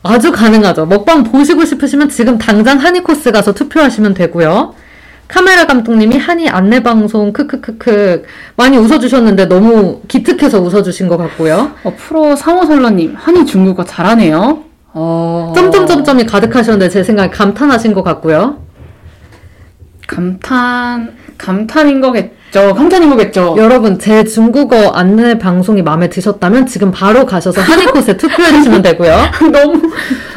아주 가능하죠. 먹방 보시고 싶으시면 지금 당장 한이 코스 가서 투표하시면 되고요. 카메라 감독님이 한이 안내 방송 크크크크 많이 웃어주셨는데 너무 기특해서 웃어주신 것 같고요. 어, 프로 사모설러님 한이 중국어 잘하네요. 어... 점점점점이 가득하셨는데 제 생각에 감탄하신 것 같고요. 감탄 감탄인 거겠죠? 강찬이 보겠죠. 여러분 제 중국어 안내 방송이 마음에 드셨다면 지금 바로 가셔서 한의코스에 투표해 주시면 되고요. 너무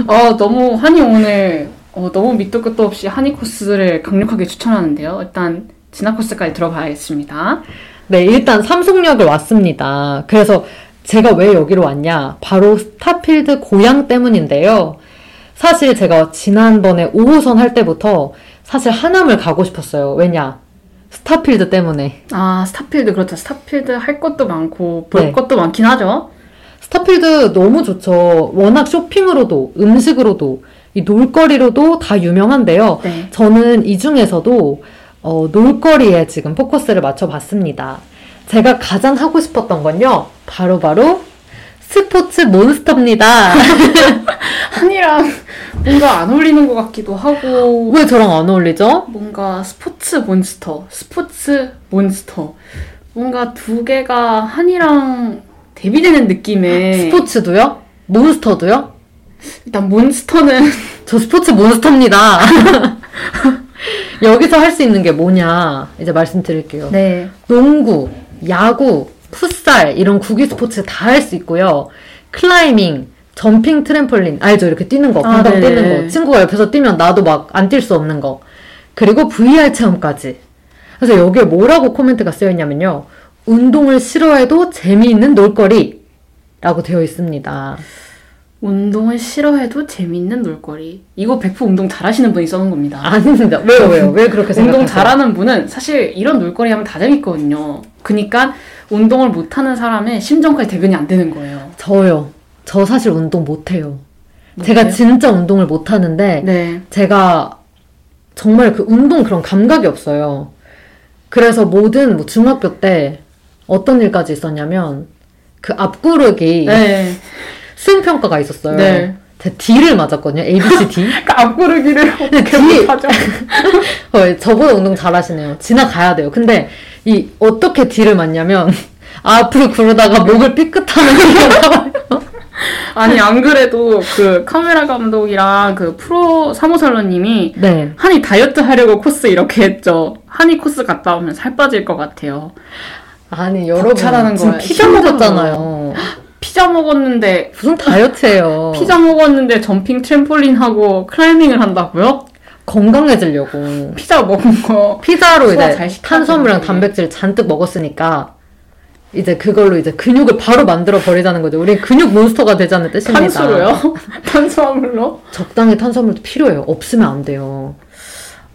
어 너무 한이 오늘 어, 너무 밑도 끝도 없이 한이 코스를 강력하게 추천하는데요. 일단 진화 코스까지 들어봐야겠습니다. 네, 일단 삼성역을 왔습니다. 그래서 제가 왜 여기로 왔냐? 바로 스타필드 고양 때문인데요. 사실 제가 지난번에 5호선 할 때부터 사실 하남을 가고 싶었어요. 왜냐? 스타필드 때문에. 아 스타필드 그렇죠. 스타필드 할 것도 많고 볼 네. 것도 많긴 하죠. 스타필드 너무 좋죠. 워낙 쇼핑으로도, 음식으로도, 이 놀거리로도 다 유명한데요. 네. 저는 이 중에서도 어, 놀거리에 지금 포커스를 맞춰봤습니다. 제가 가장 하고 싶었던 건요, 바로 바로 스포츠 몬스터입니다. 한이랑 뭔가 안 어울리는 것 같기도 하고 왜 저랑 안 어울리죠? 뭔가 스포츠 몬스터, 스포츠 몬스터 뭔가 두 개가 한이랑 대비되는 느낌의 스포츠도요? 몬스터도요? 일단 몬스터는 저 스포츠 몬스터입니다. 여기서 할 수 있는 게 뭐냐, 이제 말씀드릴게요. 네 농구, 야구, 풋살 이런 구기 스포츠 다 할 수 있고요. climbing, jumping 트램폴린 알죠? 이렇게 뛰는 거, 아, 금방 네네. 뛰는 거. 친구가 옆에서 뛰면 나도 막 안 뛸 수 없는 거. 그리고 VR 체험까지. 그래서 여기에 뭐라고 코멘트가 쓰여 있냐면요. 운동을 싫어해도 재미있는 놀거리. 라고 되어 있습니다. 운동을 싫어해도 재밌는 놀거리 이거 100% 운동 잘하시는 분이 써놓은 겁니다. 아닙니다. 왜요, 왜요? 왜 그렇게 생각하세요? 운동 잘하는 분은 사실 이런 놀거리 하면 다 재밌거든요. 그니까 운동을 못하는 사람의 심정까지 대변이 안 되는 거예요. 저요. 저 사실 운동 못해요. 못해요? 제가 진짜 운동을 못하는데, 네. 제가 정말 그 운동 그런 감각이 없어요. 그래서 모든 뭐 중학교 때 어떤 일까지 있었냐면 그 앞구르기 네. 수행평가가 있었어요. 네. D를 맞았거든요. A, B, C, D. 그러니까 앞구르기를 어떻게 뒤에- 못하죠? 어, 저보다 운동 잘하시네요. 지나가야 돼요. 근데 이 어떻게 D를 맞냐면 앞으로 구르다가 목을 삐끗하는 게. 아니 안 그래도 그 카메라 감독이랑 그 프로 사무설로님이 네. 한이 다이어트 하려고 코스 이렇게 했죠. 한이 코스 갔다 오면 살 빠질 것 같아요. 아니 여러분 지금. 피자. 먹었잖아요. 피자 먹었는데 무슨 다이어트예요. 피자 먹었는데 jumping 트램폴린 하고 climbing을 한다고요? 건강해지려고. 피자 먹은 거 피자로 이제 탄수화물이랑. 단백질 잔뜩 먹었으니까 이제 그걸로 이제 근육을 바로 만들어 버리자는 거죠. 우리 근육 몬스터가 되자는 뜻입니다. 탄수로요? 탄수화물로? 적당히 탄수화물도 필요해요. 없으면 안 돼요.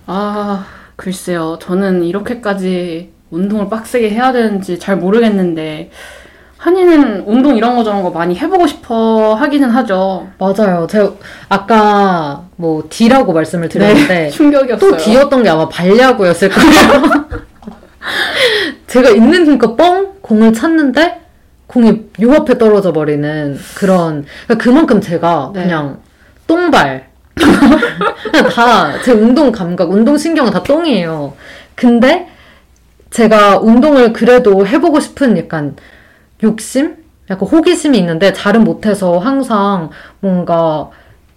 아 글쎄요. 저는 이렇게까지 운동을 빡세게 해야 되는지 잘 모르겠는데 한이는 운동 이런 거 저런 거 많이 해보고 싶어 하기는 하죠. 맞아요. 제가 아까 뭐 D라고 말씀을 드렸는데 충격이었어요. 또 D였던 게 아마 발야구였을 거예요. 제가 있는 힘껏 뻥 공을 찼는데 공이 요 앞에 떨어져 버리는 그런 그러니까 그만큼 제가 네. 그냥 똥발 그냥 다 제 운동 감각, 운동 신경은 다 똥이에요. 근데 제가 운동을 그래도 해보고 싶은 약간 욕심? 약간 호기심이 있는데 잘은 못해서 항상 뭔가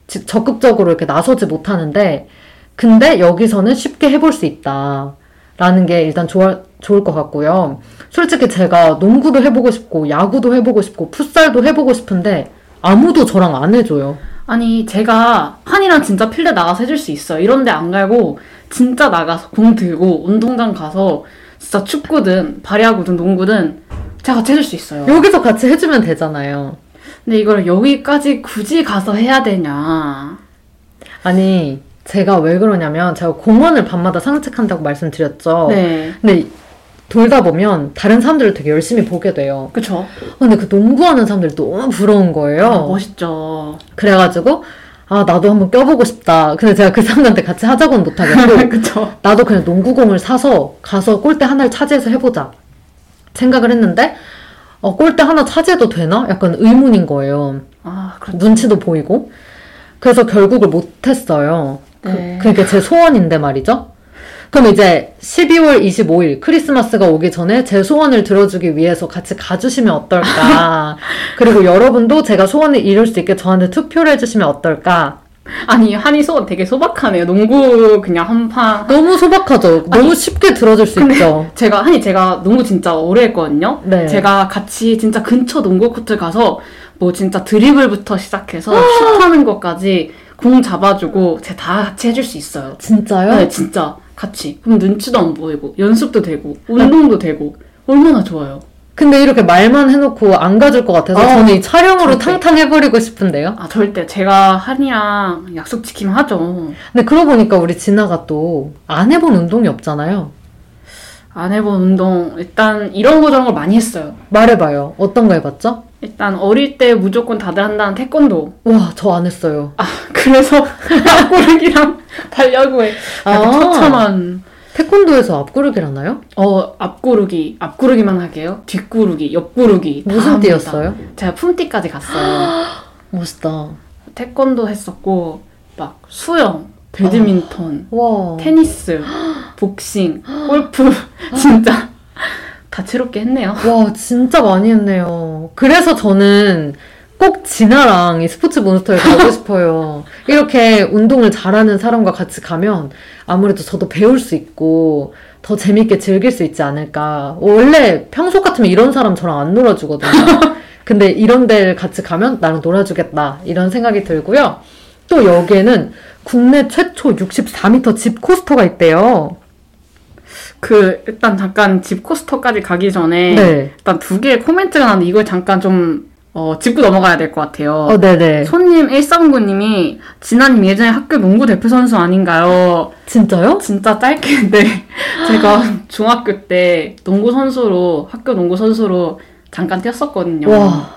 지- 적극적으로 이렇게 나서지 못하는데 근데 여기서는 쉽게 해볼 수 있다. 라는 게 일단 좋아, 좋을 것 같고요. 솔직히 제가 농구도 해보고 싶고, 야구도 해보고 싶고, 풋살도 해보고 싶은데, 아무도 저랑 안 해줘요. 아니 제가 한이랑 진짜 필드 나가서 해줄 수 있어요. 이런데 안 갈고 진짜 나가서 공 들고 운동장 가서 진짜 축구든 발야구든 농구든 제가 같이 해줄 수 있어요. 여기서 같이 해주면 되잖아요. 근데 이걸 여기까지 굳이 가서 해야 되냐? 아니, 제가 왜 그러냐면, 제가 공원을 밤마다 산책한다고 말씀드렸죠. 네, 근데 돌다 보면 다른 사람들을 되게 열심히 보게 돼요. 그쵸? 근데 그 농구하는 사람들이 너무 부러운 거예요. 아, 멋있죠. 그래가지고, 아, 나도 한번 껴보고 싶다. 근데 제가 그 사람한테 같이 하자고는 못하겠고? 나도 그냥 농구공을 사서 가서 골대 하나를 차지해서 해보자. 생각을 했는데, 어, 골대 하나 차지해도 되나? 약간 의문인 거예요. 아, 그렇죠. 눈치도 보이고. 그래서 결국을 못했어요. 네. 그, 그게 제 소원인데 말이죠. 그럼 이제 12월 25일 크리스마스가 오기 전에 제 소원을 들어주기 위해서 같이 가주시면 어떨까. 그리고 여러분도 제가 소원을 이룰 수 있게 저한테 투표를 해주시면 어떨까. 아니 한이 소 되게 소박하네요. 농구 그냥 한판 너무 소박하죠. 너무 쉽게 들어줄 수 있죠. 제가 한이 제가 농구 진짜 오래 했거든요. 네. 제가 같이 진짜 근처 농구 코트 가서 뭐 진짜 드리블부터 시작해서 슛하는 것까지 공 잡아주고 제가 다 같이 해줄 수 있어요. 진짜요? 네, 진짜 같이. 그럼 눈치도 안 보이고 연습도 되고 운동도 되고 얼마나 좋아요. 근데 이렇게 말만 해놓고 안 가줄 것 같아서 어, 저는 이 촬영으로 절대. 탕탕 해버리고 싶은데요. 아 절대 제가 한이랑 약속 지키면 하죠. 근데 그러고 보니까 우리 진아가 또 안 해본 운동이 없잖아요. 안 해본 운동 일단 이런 거 저런 걸 많이 했어요. 말해봐요. 어떤 거 해봤죠? 일단 어릴 때 무조건 다들 한다는 태권도. 와, 저 안 했어요. 아 그래서 발야구에 약간 아. 처참한 태권도에서 앞구르기를 하나요? 어 앞구르기 앞구르기만 하게요. 뒷구르기, 옆구르기 다 무슨. 띠였어요? 제가 품띠까지 갔어요. 멋있다. 태권도 했었고 막 수영, 배드민턴, 와. 테니스, 복싱, 골프 진짜 다채롭게 했네요. 와, 진짜 많이 했네요. 그래서 저는 꼭 진아랑 이 스포츠 몬스터에 가고 싶어요. 이렇게 운동을 잘하는 사람과 같이 가면 아무래도 저도 배울 수 있고 더 재밌게 즐길 수 있지 않을까. 원래 평소 같으면 이런 사람 저랑 안 놀아주거든요. 근데 이런 데를 같이 가면 나랑 놀아주겠다. 이런 생각이 들고요. 또 여기에는 국내 최초 64m 집 코스터가 있대요. 그 일단 잠깐 집 코스터까지 가기 전에 네. 일단 두 개의 코멘트가 나는데 이걸 잠깐 좀 어, 짚고 넘어가야 될 것 같아요. 어, 네네. 손님 139님이 진아님 예전에 학교 농구 대표 선수 아닌가요? 진짜요? 진짜 짧게인데 제가 중학교 때 농구 선수로 학교 농구 선수로 잠깐 뛰었었거든요. 와,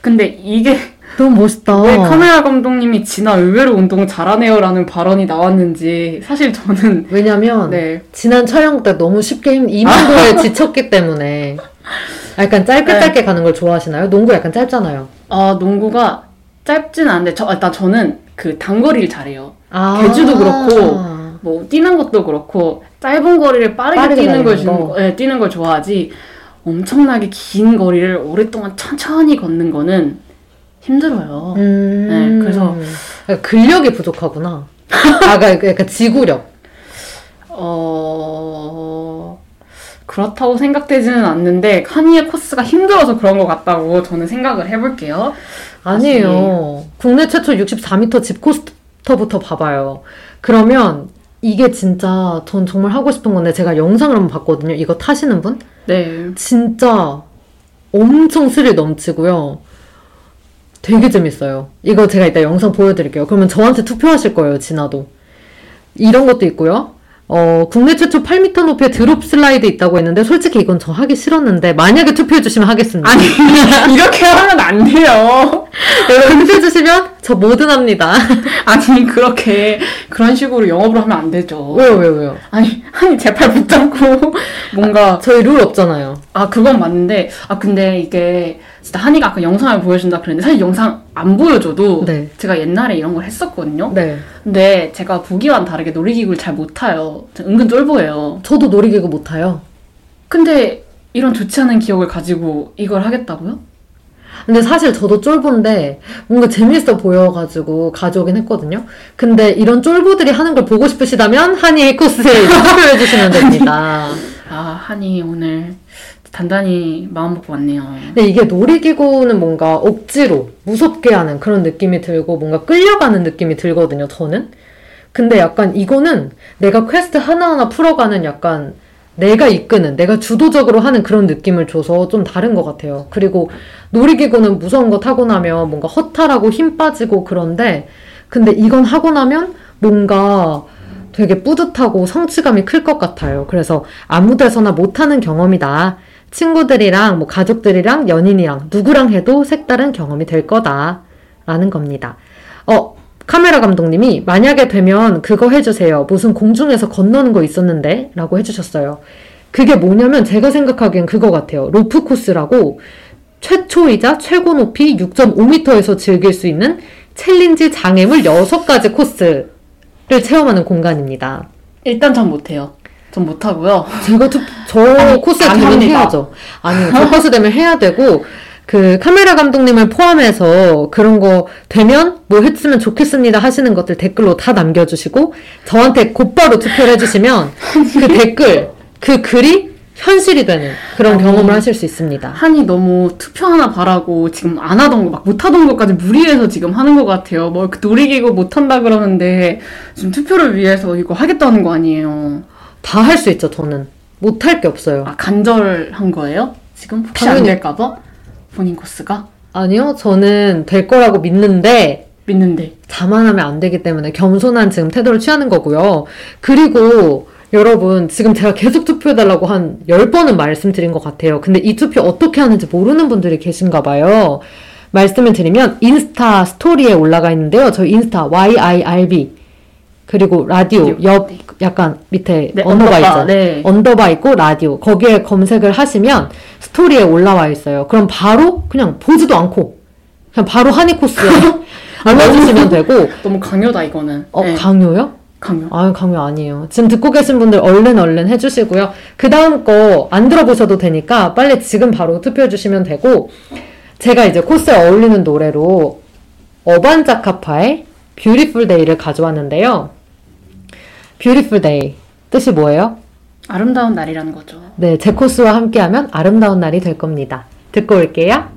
근데 이게 너무 멋있다. 왜 카메라 감독님이 진아 의외로 운동 잘하네요라는 발언이 나왔는지 사실 저는 왜냐면 네 지난 촬영 때 너무 쉽게 힘- 이만도에 지쳤기 때문에 약간 짧게 네. 짧게 가는 걸 좋아하시나요? 농구 약간 짧잖아요. 아, 농구가 짧진 않은데 저 일단 저는 그 단거리를 잘해요. 아. 개주도 그렇고, 뭐 뛰는 것도 그렇고 짧은 거리를 빠르게, 빠르게 뛰는 걸 거. 네, 뛰는 걸 좋아하지 엄청나게 긴 거리를 오랫동안 천천히 걷는 거는 힘들어요. 음. 네, 그래서- 근력이 부족하구나. 아, 그러니까 약간 지구력. 어 그렇다고 생각되지는 않는데 카니의 코스가 힘들어서 그런 것 같다고 저는 생각을 해볼게요. 아니에요. 국내 최초 64m 집 코스터부터 봐봐요. 그러면 이게 진짜 전 정말 하고 싶은 건데 제가 영상을 한번 봤거든요. 이거 타시는 분? 네. 진짜 엄청 스릴 넘치고요. 되게 재밌어요. 이거 제가 이따 영상 보여드릴게요. 그러면 저한테 투표하실 거예요, 진아도. 이런 것도 있고요. 어, 국내 최초 8m 높이의 드롭 슬라이드 있다고 했는데, 솔직히 이건 저 하기 싫었는데, 만약에 투표해 주시면 하겠습니다. 아니 이렇게 하면 안 돼요. 여러분 투표해 주시면 저 뭐든 합니다. 아니 그렇게 그런 식으로 영업을 하면 안 되죠. 왜요, 왜요, 왜요? 아니 한이 제팔 붙잡고 뭔가 저희 룰 없잖아요. 아 그건 맞는데 아 근데 이게 진짜 한이가 아까 영상을 보여준다 그랬는데 사실 영상 안 보여줘도 네. 제가 옛날에 이런 걸 했었거든요. 네. 근데 제가 보기와는 다르게 놀이기구를 잘 못 타요. 저 은근 쫄보예요. 저도 놀이기구 못 타요. 근데 이런 좋지 않은 기억을 가지고 이걸 하겠다고요? 근데 사실 저도 쫄보인데 뭔가 재밌어 보여가지고 가져오긴 했거든요. 근데 이런 쫄보들이 하는 걸 보고 싶으시다면 한이 코스에 투표해주시면 됩니다. 아 한이 오늘 단단히 마음 먹고 왔네요. 근데 이게 놀이기구는 뭔가 억지로 무섭게 하는 그런 느낌이 들고 뭔가 끌려가는 느낌이 들거든요, 저는. 근데 약간 이거는 내가 퀘스트 하나하나 풀어가는 약간 내가 이끄는, 내가 주도적으로 하는 그런 느낌을 줘서 좀 다른 것 같아요. 그리고 놀이기구는 무서운 거 타고 나면 뭔가 허탈하고 힘 빠지고 그런데 근데 이건 하고 나면 뭔가 되게 뿌듯하고 성취감이 클 것 같아요. 그래서 아무 데서나 못하는 경험이다. 친구들이랑 뭐 가족들이랑 연인이랑 누구랑 해도 색다른 경험이 될 거다. 라는 겁니다. 어, 카메라 감독님이 만약에 되면 그거 해주세요. 무슨 공중에서 건너는 거 있었는데? 라고 해주셨어요. 그게 뭐냐면 제가 생각하기엔 그거 같아요. 로프 코스라고 최초이자 최고 높이 6.5m에서 즐길 수 있는 challenge 장애물 6가지 코스를 체험하는 공간입니다. 일단 전 못해요. 전 못하고요. 제가 투, 저 아니, 코스에 안 되면. 해야죠. 아니요, 저 코스 되면 해야 되고, 그 카메라 감독님을 포함해서 그런 거 되면 뭐 했으면 좋겠습니다 하시는 것들 댓글로 다 남겨주시고 저한테 곧바로 투표를 해주시면 그 댓글 그 글이 현실이 되는 그런 어. 경험을 하실 수 있습니다. 한이 너무 투표 하나 바라고 지금 안 하던 거, 막 못하던 것까지 무리해서 지금 하는 것 같아요. 뭐, 그 놀이기구 못한다 그러는데, 지금 투표를 위해서 이거 하겠다는 거 아니에요. 다 할 수 있죠 저는 못할 게 없어요. 아, 간절한 거예요? 지금 혹시 안 당연히. 될까봐? 본인 코스가? 아니요 저는 될 거라고 믿는데 믿는데. 자만하면 안 되기 때문에 겸손한 지금 태도를 취하는 거고요. 그리고 여러분, 지금 제가 계속 투표해달라고 한 10번은 말씀드린 것 같아요. 근데 이 투표 어떻게 하는지 모르는 분들이 계신가 봐요. 말씀을 드리면 인스타 스토리에 올라가 있는데요. 저희 인스타 YIRB 그리고 라디오 옆 네. 약간 밑에 네, 언더바 언더바, 있죠. 네. 언더바 있고 라디오 거기에 검색을 하시면 스토리에 올라와 있어요. 그럼 바로 그냥 보지도 않고 그냥 바로 한이 코스에 알려주시면 되고 너무 강요다, 이거는. 어 네, 강요요? 강요. 아유, 강요 아니에요. 지금 듣고 계신 분들 얼른 얼른 해주시고요. 그 다음 거 안 들어보셔도 되니까 빨리 지금 바로 투표해 주시면 되고, 제가 이제 코스에 어울리는 노래로 어반자카파의 Beautiful Day를 가져왔는데요. Beautiful Day. 뜻이 뭐예요? 아름다운 날이라는 거죠. 네, 제 코스와 함께하면 아름다운 날이 될 겁니다. 듣고 올게요.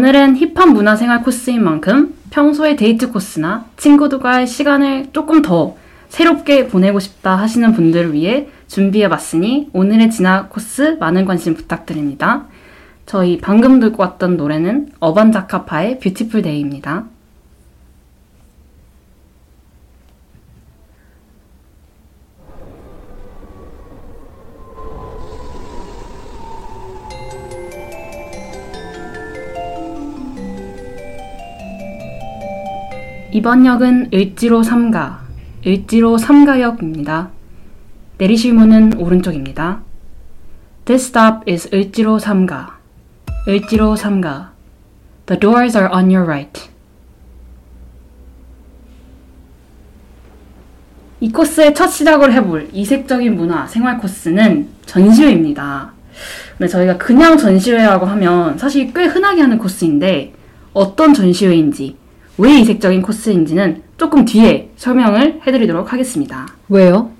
오늘은 힙한 문화생활 코스인 만큼 평소에 데이트 코스나 친구들과의 시간을 조금 더 새롭게 보내고 싶다 하시는 분들을 위해 준비해 봤으니 오늘의 진아 코스 많은 관심 부탁드립니다. 저희 방금 듣고 왔던 노래는 어반자카파의 Beautiful Day입니다. 이번 역은 을지로 3가, 을지로 3가역입니다. 내리실 문은 오른쪽입니다. This stop is 을지로 3가, 을지로 3가. The doors are on your right. 이 코스의 첫 시작을 해볼 이색적인 문화 생활 코스는 전시회입니다. 근데 저희가 그냥 전시회라고 하면 사실 꽤 흔하게 하는 코스인데 어떤 전시회인지 왜 이색적인 코스인지는 조금 뒤에 설명을 해드리도록 하겠습니다. 왜요?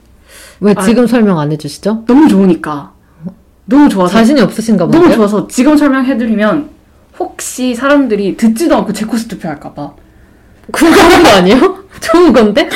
왜 아, 지금 설명 안 해주시죠? 너무 좋으니까. 너무 좋아서. 자신이 없으신가 본데요? 너무 좋아서 지금 설명해드리면 혹시 사람들이 듣지도 않고 제 코스 투표할까봐. 그거 좋은 거 아니에요? 좋은 건데?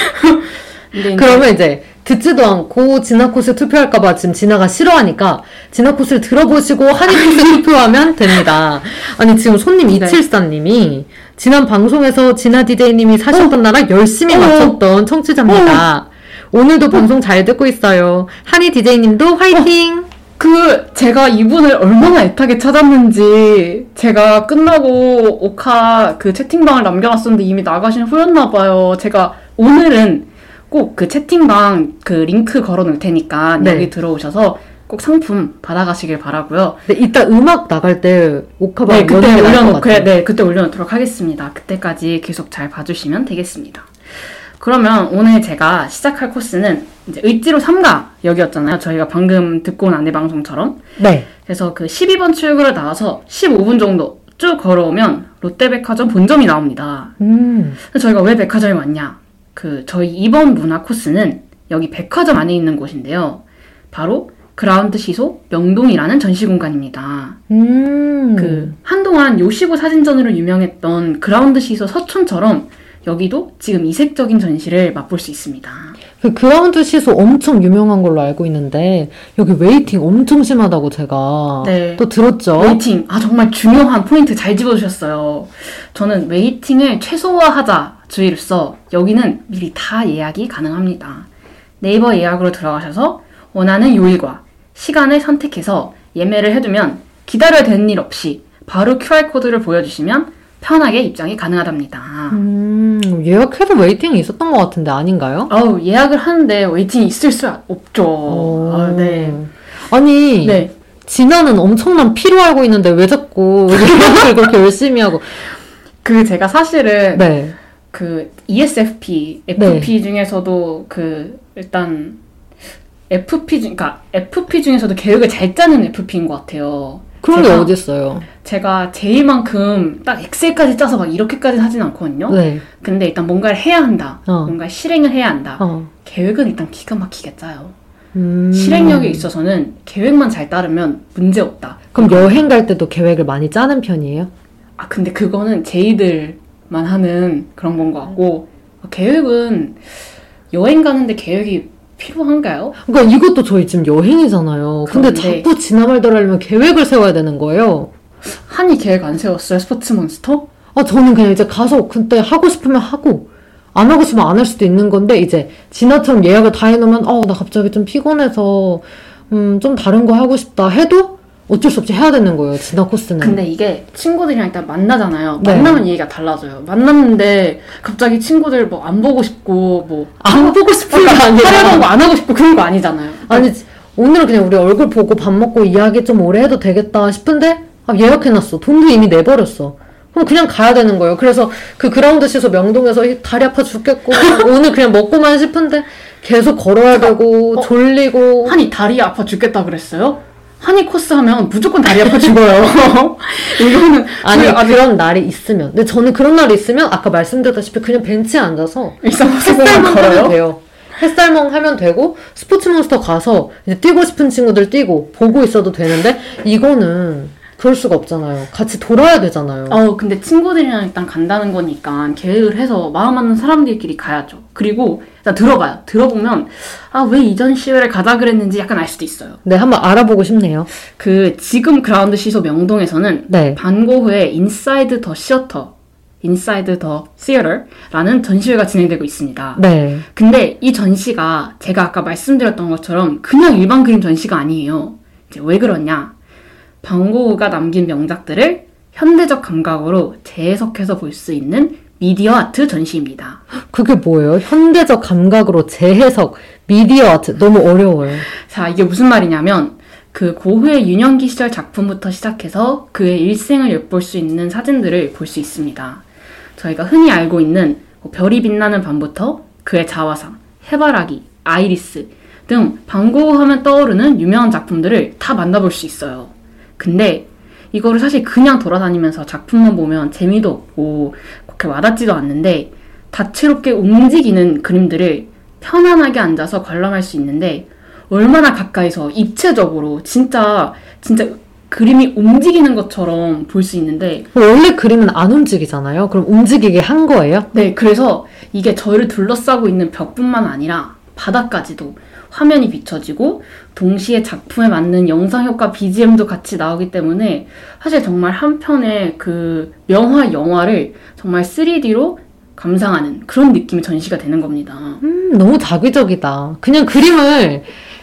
이제 그러면 이제 듣지도 않고 진화 코스 투표할까봐 지금 진화가 싫어하니까 진화 코스를 들어보시고 한이 코스 투표하면 됩니다. 아니 지금 손님 네. 이칠사님이 지난 방송에서 진화 DJ님이 사셨던 나라 열심히 어. 맞췄던 청취자입니다. 오늘도 방송 잘 듣고 있어요. 한이 DJ님도 화이팅! 그 제가 이분을 얼마나 애타게 찾았는지 제가 끝나고 오카 그 채팅방을 남겨놨었는데 이미 나가신 후였나 봐요. 제가 오늘은 꼭 그 채팅방 그 링크 걸어놓을 테니까 네. 여기 들어오셔서 꼭 상품 받아가시길 바라고요. 네, 이따 음악 나갈 때 오카방 네, 그때 올려놓고 같아요. 네, 그때 올려놓도록 하겠습니다. 그때까지 계속 잘 봐주시면 되겠습니다. 그러면 오늘 제가 시작할 코스는 이제 을지로 3가 역이었잖아요. 저희가 방금 듣고 온 안내 방송처럼. 네. 그래서 그 12번 출구를 나와서 15분 정도 쭉 걸어오면 롯데백화점 본점이 나옵니다. 음. 저희가 왜 백화점에 왔냐? 그 저희 이번 문화 코스는 여기 백화점 안에 있는 곳인데요. 바로 그라운드 시소 명동이라는 전시 공간입니다. 음. 그 한동안 요시고 사진전으로 유명했던 그라운드 시소 서촌처럼 여기도 지금 이색적인 전시를 맛볼 수 있습니다. 그 그라운드 시소 엄청 유명한 걸로 알고 있는데 여기 waiting 엄청 심하다고 제가 네. 또 들었죠. waiting. 아, 정말 중요한 포인트 잘 짚어주셨어요. 저는 waiting을 최소화하자 주의로서 여기는 미리 다 예약이 가능합니다. 네이버 예약으로 들어가셔서 원하는 요일과 시간을 선택해서 예매를 해두면 기다려야 되는 일 없이 바로 QR코드를 보여주시면 편하게 입장이 가능하답니다. 음, 예약해도 waiting이 있었던 것 같은데 아닌가요? 아우, 예약을 하는데 waiting이 있을 수 없죠. 아, 네. 아니 네. 진아는 엄청난 P로 알고 있는데 왜 자꾸 예약을 그렇게 열심히 하고? 그 제가 사실은 네. 그 ESFP, FP 중에서도 그 일단 FP 중, 그러니까 FP 중에서도 계획을 잘 짜는 FP인 것 같아요. 그런 게 어디 있어요? 제가 제일만큼 딱 엑셀까지 짜서 막 이렇게까지 하진 않거든요. 네. 근데 일단 뭔가를 해야 한다. 어. 뭔가 실행을 해야 한다. 어. 계획은 일단 기가 막히게 짜요. 음. 실행력에 있어서는 계획만 잘 따르면 문제 없다. 그럼 여행 갈 때도 계획을 많이 짜는 편이에요? 아 근데 그거는 제이들만 하는 그런 건 것 같고 계획은 여행 가는데 계획이 필요한가요? 그러니까 이것도 저희 지금 여행이잖아요. 근데 그런데- 자꾸 지나말들 하려면 계획을 세워야 되는 거예요. 한이 계획 안 세웠어요 스포츠 몬스터? 아, 저는 그냥 이제 가서 그때 하고 싶으면 하고, 안 하고 싶으면 안 할 수도 있는 건데, 이제 진아처럼 예약을 다 해놓으면, 어, 나 갑자기 좀 피곤해서, 음, 좀 다른 거 하고 싶다 해도 어쩔 수 없이 해야 되는 거예요, 진아 코스는. 근데 이게 친구들이랑 일단 만나잖아요. 네. 만나면 얘기가 달라져요. 만났는데 갑자기 친구들 뭐 안 보고 싶고 뭐 안 보고 싶은 거 아니라. 하려던 거안 하고 싶고 그런 거 아니잖아요. 아니, 오늘은 그냥 우리 얼굴 보고 밥 먹고 이야기 좀 오래 해도 되겠다 싶은데, 아, 예약해놨어. 돈도 이미 내버렸어. 그럼 그냥 가야 되는 거예요. 그래서 그 그라운드 시소 명동에서 이 다리 아파 죽겠고, 오늘 그냥 먹고만 싶은데, 계속 걸어야 되고, 어? 졸리고. 한이 다리 아파 죽겠다 그랬어요? 한이 코스 하면 무조건 다리 아파 죽어요. 이거는 아니, 아직 그런 날이 있으면. 근데 저는 그런 날이 있으면, 아까 말씀드렸다시피 그냥 벤치에 앉아서, 햇살멍 하면. 돼요. 햇살멍 하면 되고, 스포츠 몬스터 가서, 이제 뛰고 싶은 친구들 뛰고, 보고 있어도 되는데, 이거는, 그럴 수가 없잖아요. 같이 돌아야 되잖아요. 어, 근데 친구들이랑 일단 간다는 거니까 계획을 해서 마음 맞는 사람들끼리 가야죠. 그리고 일단 들어봐요. 들어보면 아, 왜 이 전시회를 가자 그랬는지 약간 알 수도 있어요. 네, 한번 알아보고 싶네요. 그 지금 그라운드 시소 명동에서는 네. 반 고흐의 Inside the Theater, Inside the Theater라는 전시회가 진행되고 있습니다. 네. 근데 이 전시가 제가 아까 말씀드렸던 것처럼 그냥 일반 그림 전시가 아니에요. 이제 왜 그러냐? 반 고흐가 남긴 명작들을 현대적 감각으로 재해석해서 볼 수 있는 미디어 아트 전시입니다. 그게 뭐예요? 현대적 감각으로 재해석, 미디어 아트. 너무 어려워요. 자, 이게 무슨 말이냐면 그 고흐의 유년기 시절 작품부터 시작해서 그의 일생을 엿볼 수 있는 사진들을 볼 수 있습니다. 저희가 흔히 알고 있는 뭐 별이 빛나는 밤부터 그의 자화상, 해바라기, 아이리스 등 방고흐 하면 떠오르는 유명한 작품들을 다 만나볼 수 있어요. 근데 이거를 사실 그냥 돌아다니면서 작품만 보면 재미도 없고 그렇게 와닿지도 않는데 다채롭게 움직이는 그림들을 편안하게 앉아서 관람할 수 있는데 얼마나 가까이서 입체적으로 진짜 진짜 그림이 움직이는 것처럼 볼 수 있는데 원래 그림은 안 움직이잖아요. 그럼 움직이게 한 거예요? 네 그래서 이게 저를 둘러싸고 있는 벽뿐만 아니라 바닥까지도 화면이 비춰지고 동시에 작품에 맞는 영상 효과 BGM도 같이 나오기 때문에 사실 정말 한 편의 그 명화 영화를 정말 3D로 감상하는 그런 느낌의 전시가 되는 겁니다. 음, 너무 자기적이다. 그냥 그림을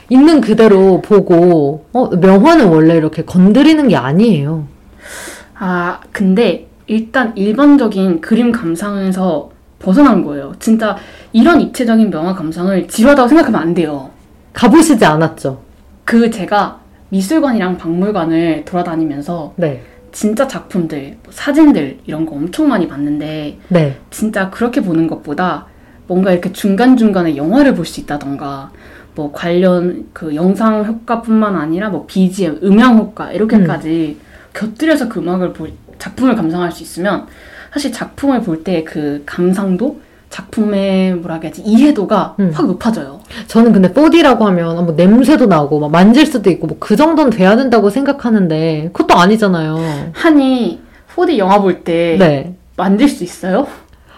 있는 그대로 보고, 어, 명화는 원래 이렇게 건드리는 게 아니에요. 아, 근데 일단 일반적인 그림 감상에서 벗어난 거예요. 진짜 이런 입체적인 명화 감상을 지루하다고 생각하면 안 돼요. 가보시지 않았죠? 그 제가 미술관이랑 박물관을 돌아다니면서 네. 진짜 작품들, 뭐 사진들 이런 거 엄청 많이 봤는데 네. 진짜 그렇게 보는 것보다 뭔가 이렇게 중간중간에 영화를 볼 수 있다던가 뭐 관련 그 영상 효과뿐만 아니라 뭐 BGM, 음향 효과 이렇게까지 곁들여서 그 음악을 볼, 작품을 감상할 수 있으면 사실 작품을 볼 때 그 감상도 작품의 뭐라 해야지 이해도가 음. 확 높아져요. 저는 근데 4D라고 하면 뭐 냄새도 나고 막 만질 수도 있고 뭐 그 정도는 돼야 된다고 생각하는데 그것도 아니잖아요. 한이 4D 영화 볼때 네. 만질 수 있어요?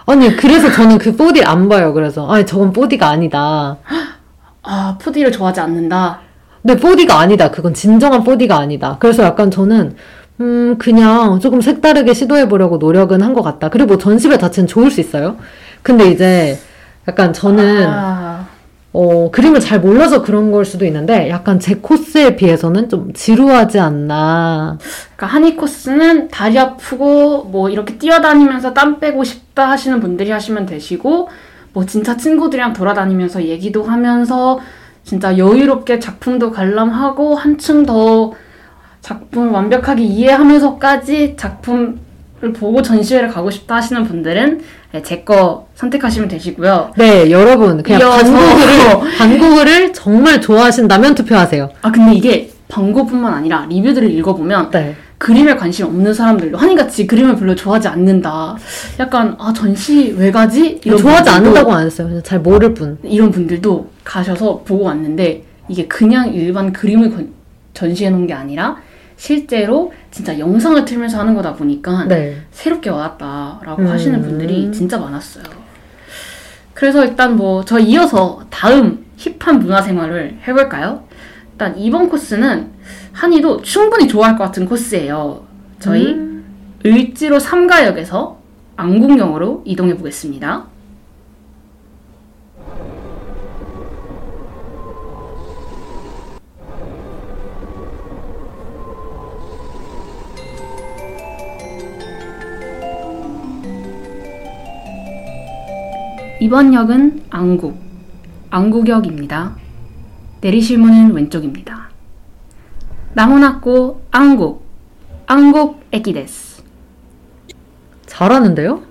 아니, 그래서 저는 그 4D 안 봐요. 그래서. 아니, 저건 4D가 아니다. 아, 4D를 좋아하지 않는다. 근데 4D가 아니다. 그건 진정한 4D가 아니다. 그래서 약간 저는, 음, 그냥 조금 색다르게 시도해보려고 노력은 한 것 같다. 그리고 뭐 전시회 자체는 좋을 수 있어요. 근데 이제 약간 저는, 아, 어, 그림을 잘 몰라서 그런 걸 수도 있는데, 약간 제 코스에 비해서는 좀 지루하지 않나. 그러니까 한이 코스는 다리 아프고 뭐 이렇게 뛰어다니면서 땀 빼고 싶다 하시는 분들이 하시면 되시고 뭐 진짜 친구들이랑 돌아다니면서 얘기도 하면서 진짜 여유롭게 작품도 관람하고 한층 더 작품을 완벽하게 이해하면서까지 작품을 보고 전시회를 가고 싶다 하시는 분들은 제 거 선택하시면 되시고요. 네, 여러분, 그냥 반고글을, 반고글을 정말 좋아하신다면 투표하세요. 아 근데 이게 광고뿐만 아니라 리뷰들을 읽어보면 네. 그림에 관심 없는 사람들도 한이같이 그림을 별로 좋아하지 않는다. 약간 아 전시 왜 가지? 좋아하지 분들도- 않는다고 안 했어요. 그냥 잘 모를 뿐. 이런 분들도 가셔서 보고 왔는데 이게 그냥 일반 그림을 건- 전시해 놓은 게 아니라 실제로 진짜 영상을 틀면서 하는 거다 보니까 네. 새롭게 와닿다라고 음. 하시는 분들이 진짜 많았어요. 그래서 일단 뭐 저 이어서 다음 힙한 문화생활을 해볼까요? 일단 이번 코스는 한이도 충분히 좋아할 것 같은 코스예요. 저희 음. 을지로 3가역에서 안국역으로 이동해 보겠습니다. 이번 역은 안국, 안국역입니다. 내리실 문은 왼쪽입니다. まもなく 안국, 안국 駅です. 잘하는데요?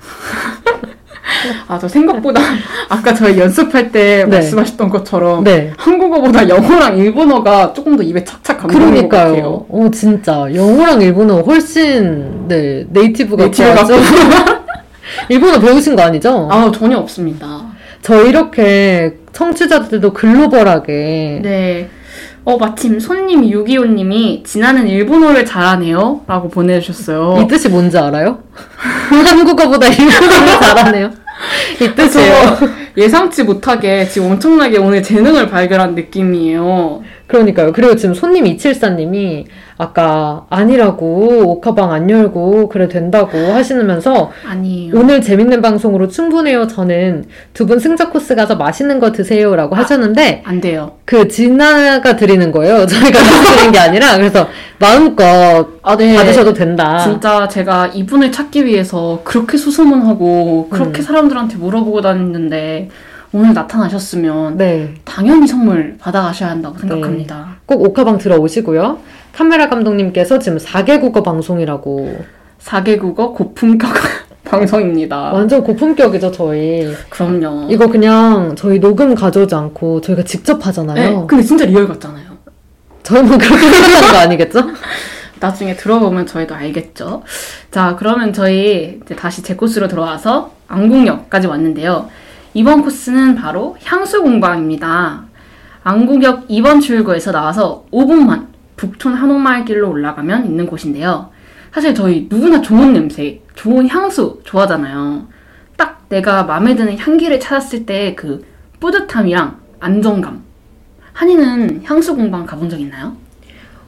아, 저 생각보다 아까 저희 연습할 때 네. 말씀하셨던 것처럼 네. 한국어보다 영어랑 일본어가 조금 더 입에 착착 같아요. 그러니까요. 어, 진짜. 영어랑 일본어 훨씬, 네, native 같고. native? 일본어 배우신 거 아니죠? 아, 전혀 없습니다. 저 이렇게 청취자들도 글로벌하게. 네. 어, 마침 손님 625님이 지나는 일본어를 잘하네요. 라고 보내주셨어요. 이 뜻이 뭔지 알아요? 한국어보다 일본어를 잘하네요. 이 뜻이에요. 그래서 예상치 못하게 지금 엄청나게 오늘 재능을 발견한 느낌이에요. 그러니까요. 그리고 지금 손님 274님이 아까 아니라고 옥화방 안 열고 그래 된다고 하시면서 아니에요. 오늘 재밌는 방송으로 충분해요. 저는 두 분 승자 코스 가서 맛있는 거 드세요라고 하셨는데 안 돼요. 그 진아가 드리는 거예요. 저희가 드리는 게 아니라 그래서 마음껏 아, 네. 받으셔도 된다. 진짜 제가 이분을 찾기 위해서 그렇게 수소문하고 그렇게 음. 사람들한테 물어보고 다녔는데 오늘 나타나셨으면 네. 당연히 선물 받아가셔야 한다고 생각합니다. 꼭 옥화방 들어오시고요. 카메라 감독님께서 지금 4개 국어 방송이라고 4개 국어 고품격 방송입니다. 완전 고품격이죠, 저희. 그럼요. 이거 그냥 저희 녹음 가져오지 않고 저희가 직접 하잖아요. 네, 근데 진짜 real 같잖아요. 저희만 그렇게 생각하는 거 아니겠죠? 나중에 들어보면 저희도 알겠죠. 자, 그러면 저희 이제 다시 제 코스로 들어와서 안국역까지 왔는데요. 이번 코스는 바로 향수 공방입니다. 안국역 2번 출구에서 나와서 5분만 북촌 한옥마을길로 올라가면 있는 곳인데요. 사실 저희 누구나 좋은 냄새, 좋은 향수 좋아하잖아요. 딱 내가 마음에 드는 향기를 찾았을 때 그 뿌듯함이랑 안정감. 한이는 향수 공방 가본 적 있나요?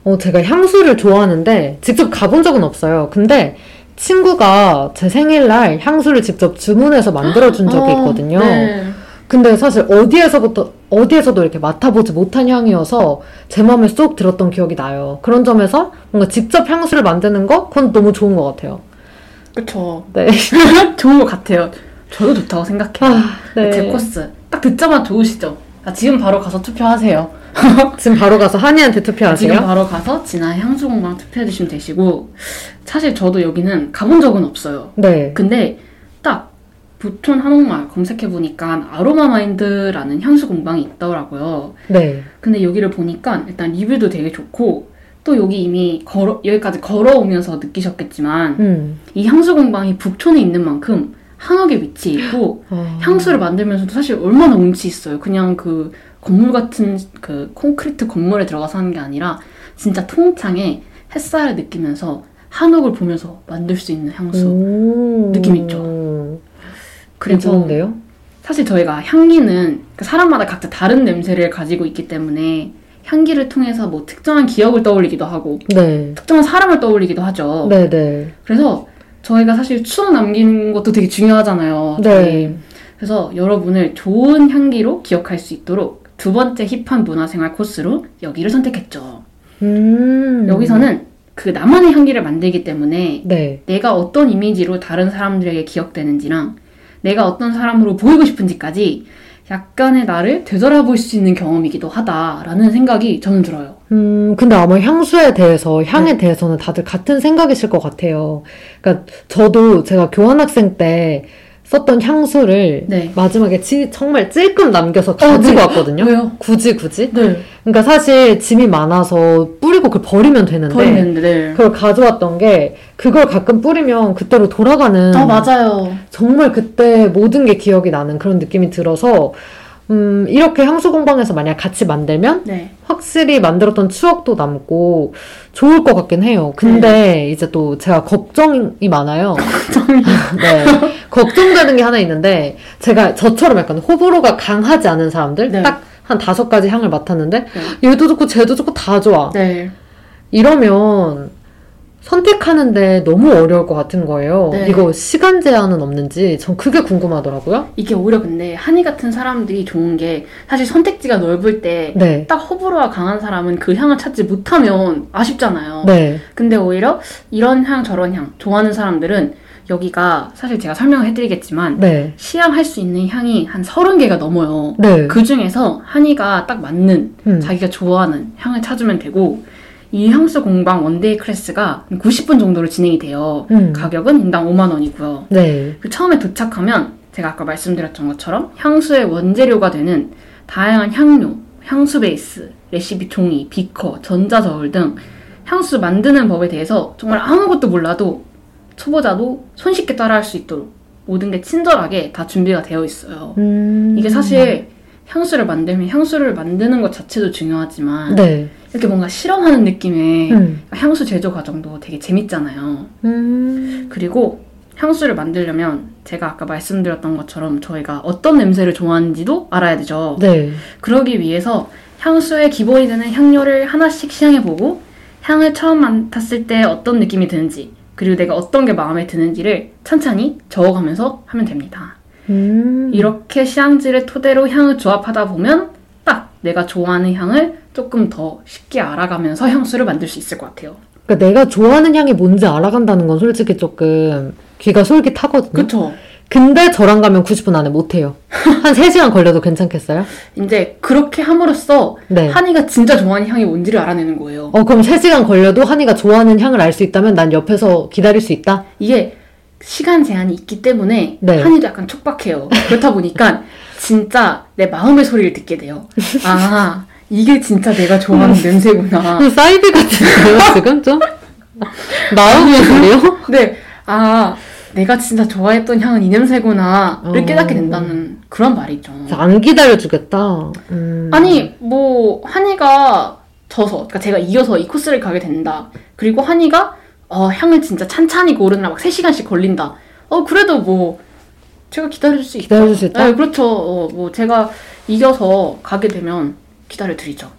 어, 제가 향수를 좋아하는데 직접 가본 적은 없어요. 근데 친구가 제 생일날 향수를 직접 주문해서 만들어준 적이 어, 있거든요. 네. 근데 사실 어디에서부터, 어디에서도 이렇게 맡아보지 못한 향이어서 제 마음에 쏙 들었던 기억이 나요. 그런 점에서 뭔가 직접 향수를 만드는 거? 그건 너무 좋은 것 같아요. 그쵸. 네. 좋은 것 같아요. 저도 좋다고 생각해요. 아, 네. 제 코스. 딱 듣자마자 좋으시죠? 아, 지금 바로 가서 투표하세요. 지금 바로 가서 한이한테 투표하세요. 지금 바로 가서 진아 향수 공방 투표해주시면 되시고 사실 저도 여기는 가본 적은 없어요. 네. 근데 딱 부촌 한옥마을 검색해보니까 아로마 마인드라는 향수 공방이 있더라고요. 네. 근데 여기를 보니까 일단 리뷰도 되게 좋고 또 여기 이미 걸어, 여기까지 걸어오면서 느끼셨겠지만 음. 이 향수 공방이 북촌에 있는 만큼 한옥에 위치해 있고 아. 향수를 만들면서도 사실 얼마나 운치 있어요. 그냥 그 건물 같은 그 콘크리트 건물에 들어가서 하는 게 아니라 진짜 통창에 햇살을 느끼면서 한옥을 보면서 만들 수 있는 향수. 오. 느낌 있죠? 괜찮은데요? 사실 저희가 향기는 그 사람마다 각자 다른 냄새를 가지고 있기 때문에 향기를 통해서 뭐 특정한 기억을 떠올리기도 하고 네. 특정한 사람을 떠올리기도 하죠. 네 네. 그래서 저희가 사실 추억 남기는 것도 되게 중요하잖아요. 네. 저희. 그래서 여러분을 좋은 향기로 기억할 수 있도록 두 번째 힙한 문화생활 코스로 여기를 선택했죠. 음. 여기서는 그 나만의 향기를 만들기 때문에 네. 내가 어떤 이미지로 다른 사람들에게 기억되는지랑 내가 어떤 사람으로 보이고 싶은지까지 약간의 나를 되돌아볼 수 있는 경험이기도 하다라는 생각이 저는 들어요. 음, 근데 아마 향수에 대해서, 향에 네. 대해서는 다들 같은 생각이실 것 같아요. 그러니까 저도 제가 교환학생 때 썼던 향수를 네. 마지막에 지- 정말 찔끔 남겨서 가지고 네. 왔거든요. 왜요? 굳이 굳이? 네. 그러니까 사실 짐이 많아서 뿌리고 그걸 버리면 되는데 버리는데. 네. 그걸 가져왔던 게 그걸 가끔 뿌리면 그때로 돌아가는 아 맞아요. 정말 그때 모든 게 기억이 나는 그런 느낌이 들어서 음, 이렇게 향수 공방에서 만약 같이 만들면 네. 확실히 만들었던 추억도 남고 좋을 것 같긴 해요. 근데 이제 또 제가 걱정이 많아요. 걱정이. 네. 걱정되는 게 하나 있는데 제가 저처럼 약간 호불호가 강하지 않은 사람들 네. 딱한 다섯 가지 향을 맡았는데 얘도 좋고 쟤도 좋고 다 좋아. 네. 이러면 선택하는데 너무 어려울 것 같은 거예요. 네. 이거 시간 제한은 없는지 전 그게 궁금하더라고요. 이게 오히려 근데 한이 같은 사람들이 좋은 게 사실 선택지가 넓을 때 네. 딱 호불호가 강한 사람은 그 향을 찾지 못하면 아쉽잖아요. 네. 근데 오히려 이런 향 저런 향 좋아하는 사람들은 여기가 사실 제가 설명을 해드리겠지만 네. 시향할 수 있는 향이 한 30개가 넘어요. 네. 그 중에서 한이가 딱 맞는 음. 자기가 좋아하는 향을 찾으면 되고 이 향수 공방 one-day class가 90분 정도로 진행이 돼요. 음. 가격은 인당 5만 원이고요. 네. 그 처음에 도착하면 제가 아까 말씀드렸던 것처럼 향수의 원재료가 되는 다양한 향료, 향수 베이스, 레시피 종이, 비커, 전자저울 등 향수 만드는 법에 대해서 정말 아무것도 몰라도 초보자도 손쉽게 따라할 수 있도록 모든 게 친절하게 다 준비가 되어 있어요. 음. 이게 사실 향수를 만들면 향수를 만드는 것 자체도 중요하지만 네. 이렇게 뭔가 실험하는 느낌의 음. 향수 제조 과정도 되게 재밌잖아요. 음. 그리고 향수를 만들려면 제가 아까 말씀드렸던 것처럼 저희가 어떤 냄새를 좋아하는지도 알아야 되죠. 네. 그러기 위해서 향수의 기본이 되는 향료를 하나씩 시향해보고 향을 처음 맡았을 때 어떤 느낌이 드는지 그리고 내가 어떤 게 마음에 드는지를 천천히 적어가면서 하면 됩니다. 음. 이렇게 시향지를 토대로 향을 조합하다 보면 딱 내가 좋아하는 향을 조금 더 쉽게 알아가면서 향수를 만들 수 있을 것 같아요. 그러니까 내가 좋아하는 향이 뭔지 알아간다는 건 솔직히 조금 귀가 솔깃하거든요. 그쵸? 근데 저랑 가면 90분 안에 못해요. 한 3시간 걸려도 괜찮겠어요? 이제 그렇게 함으로써 네. 한이가 진짜 좋아하는 향이 뭔지를 알아내는 거예요. 어, 그럼 3시간 걸려도 한이가 좋아하는 향을 알 수 있다면 난 옆에서 기다릴 수 있다? 이게 시간 제한이 있기 때문에 네. 한이도 약간 촉박해요. 그렇다 보니까 진짜 내 마음의 소리를 듣게 돼요. 아, 이게 진짜 내가 좋아하는 냄새구나. 그 사이비 같은데요, 지금 좀? 나오는 소리요? 네, 아, 내가 진짜 좋아했던 향은 이 냄새구나를 어. 깨닫게 된다는 그런 말이죠. 안 기다려주겠다. 음. 아니, 뭐, 한이가 져서, 그러니까 제가 이겨서 이 코스를 가게 된다. 그리고 한이가, 어, 향을 진짜 찬찬히 고르느라 막 3시간씩 걸린다. 어, 그래도 뭐, 제가 기다려줄 수 있다. 기다려줄 수 있다? 네, 그렇죠. 어, 뭐, 제가 이겨서 가게 되면 기다려드리죠.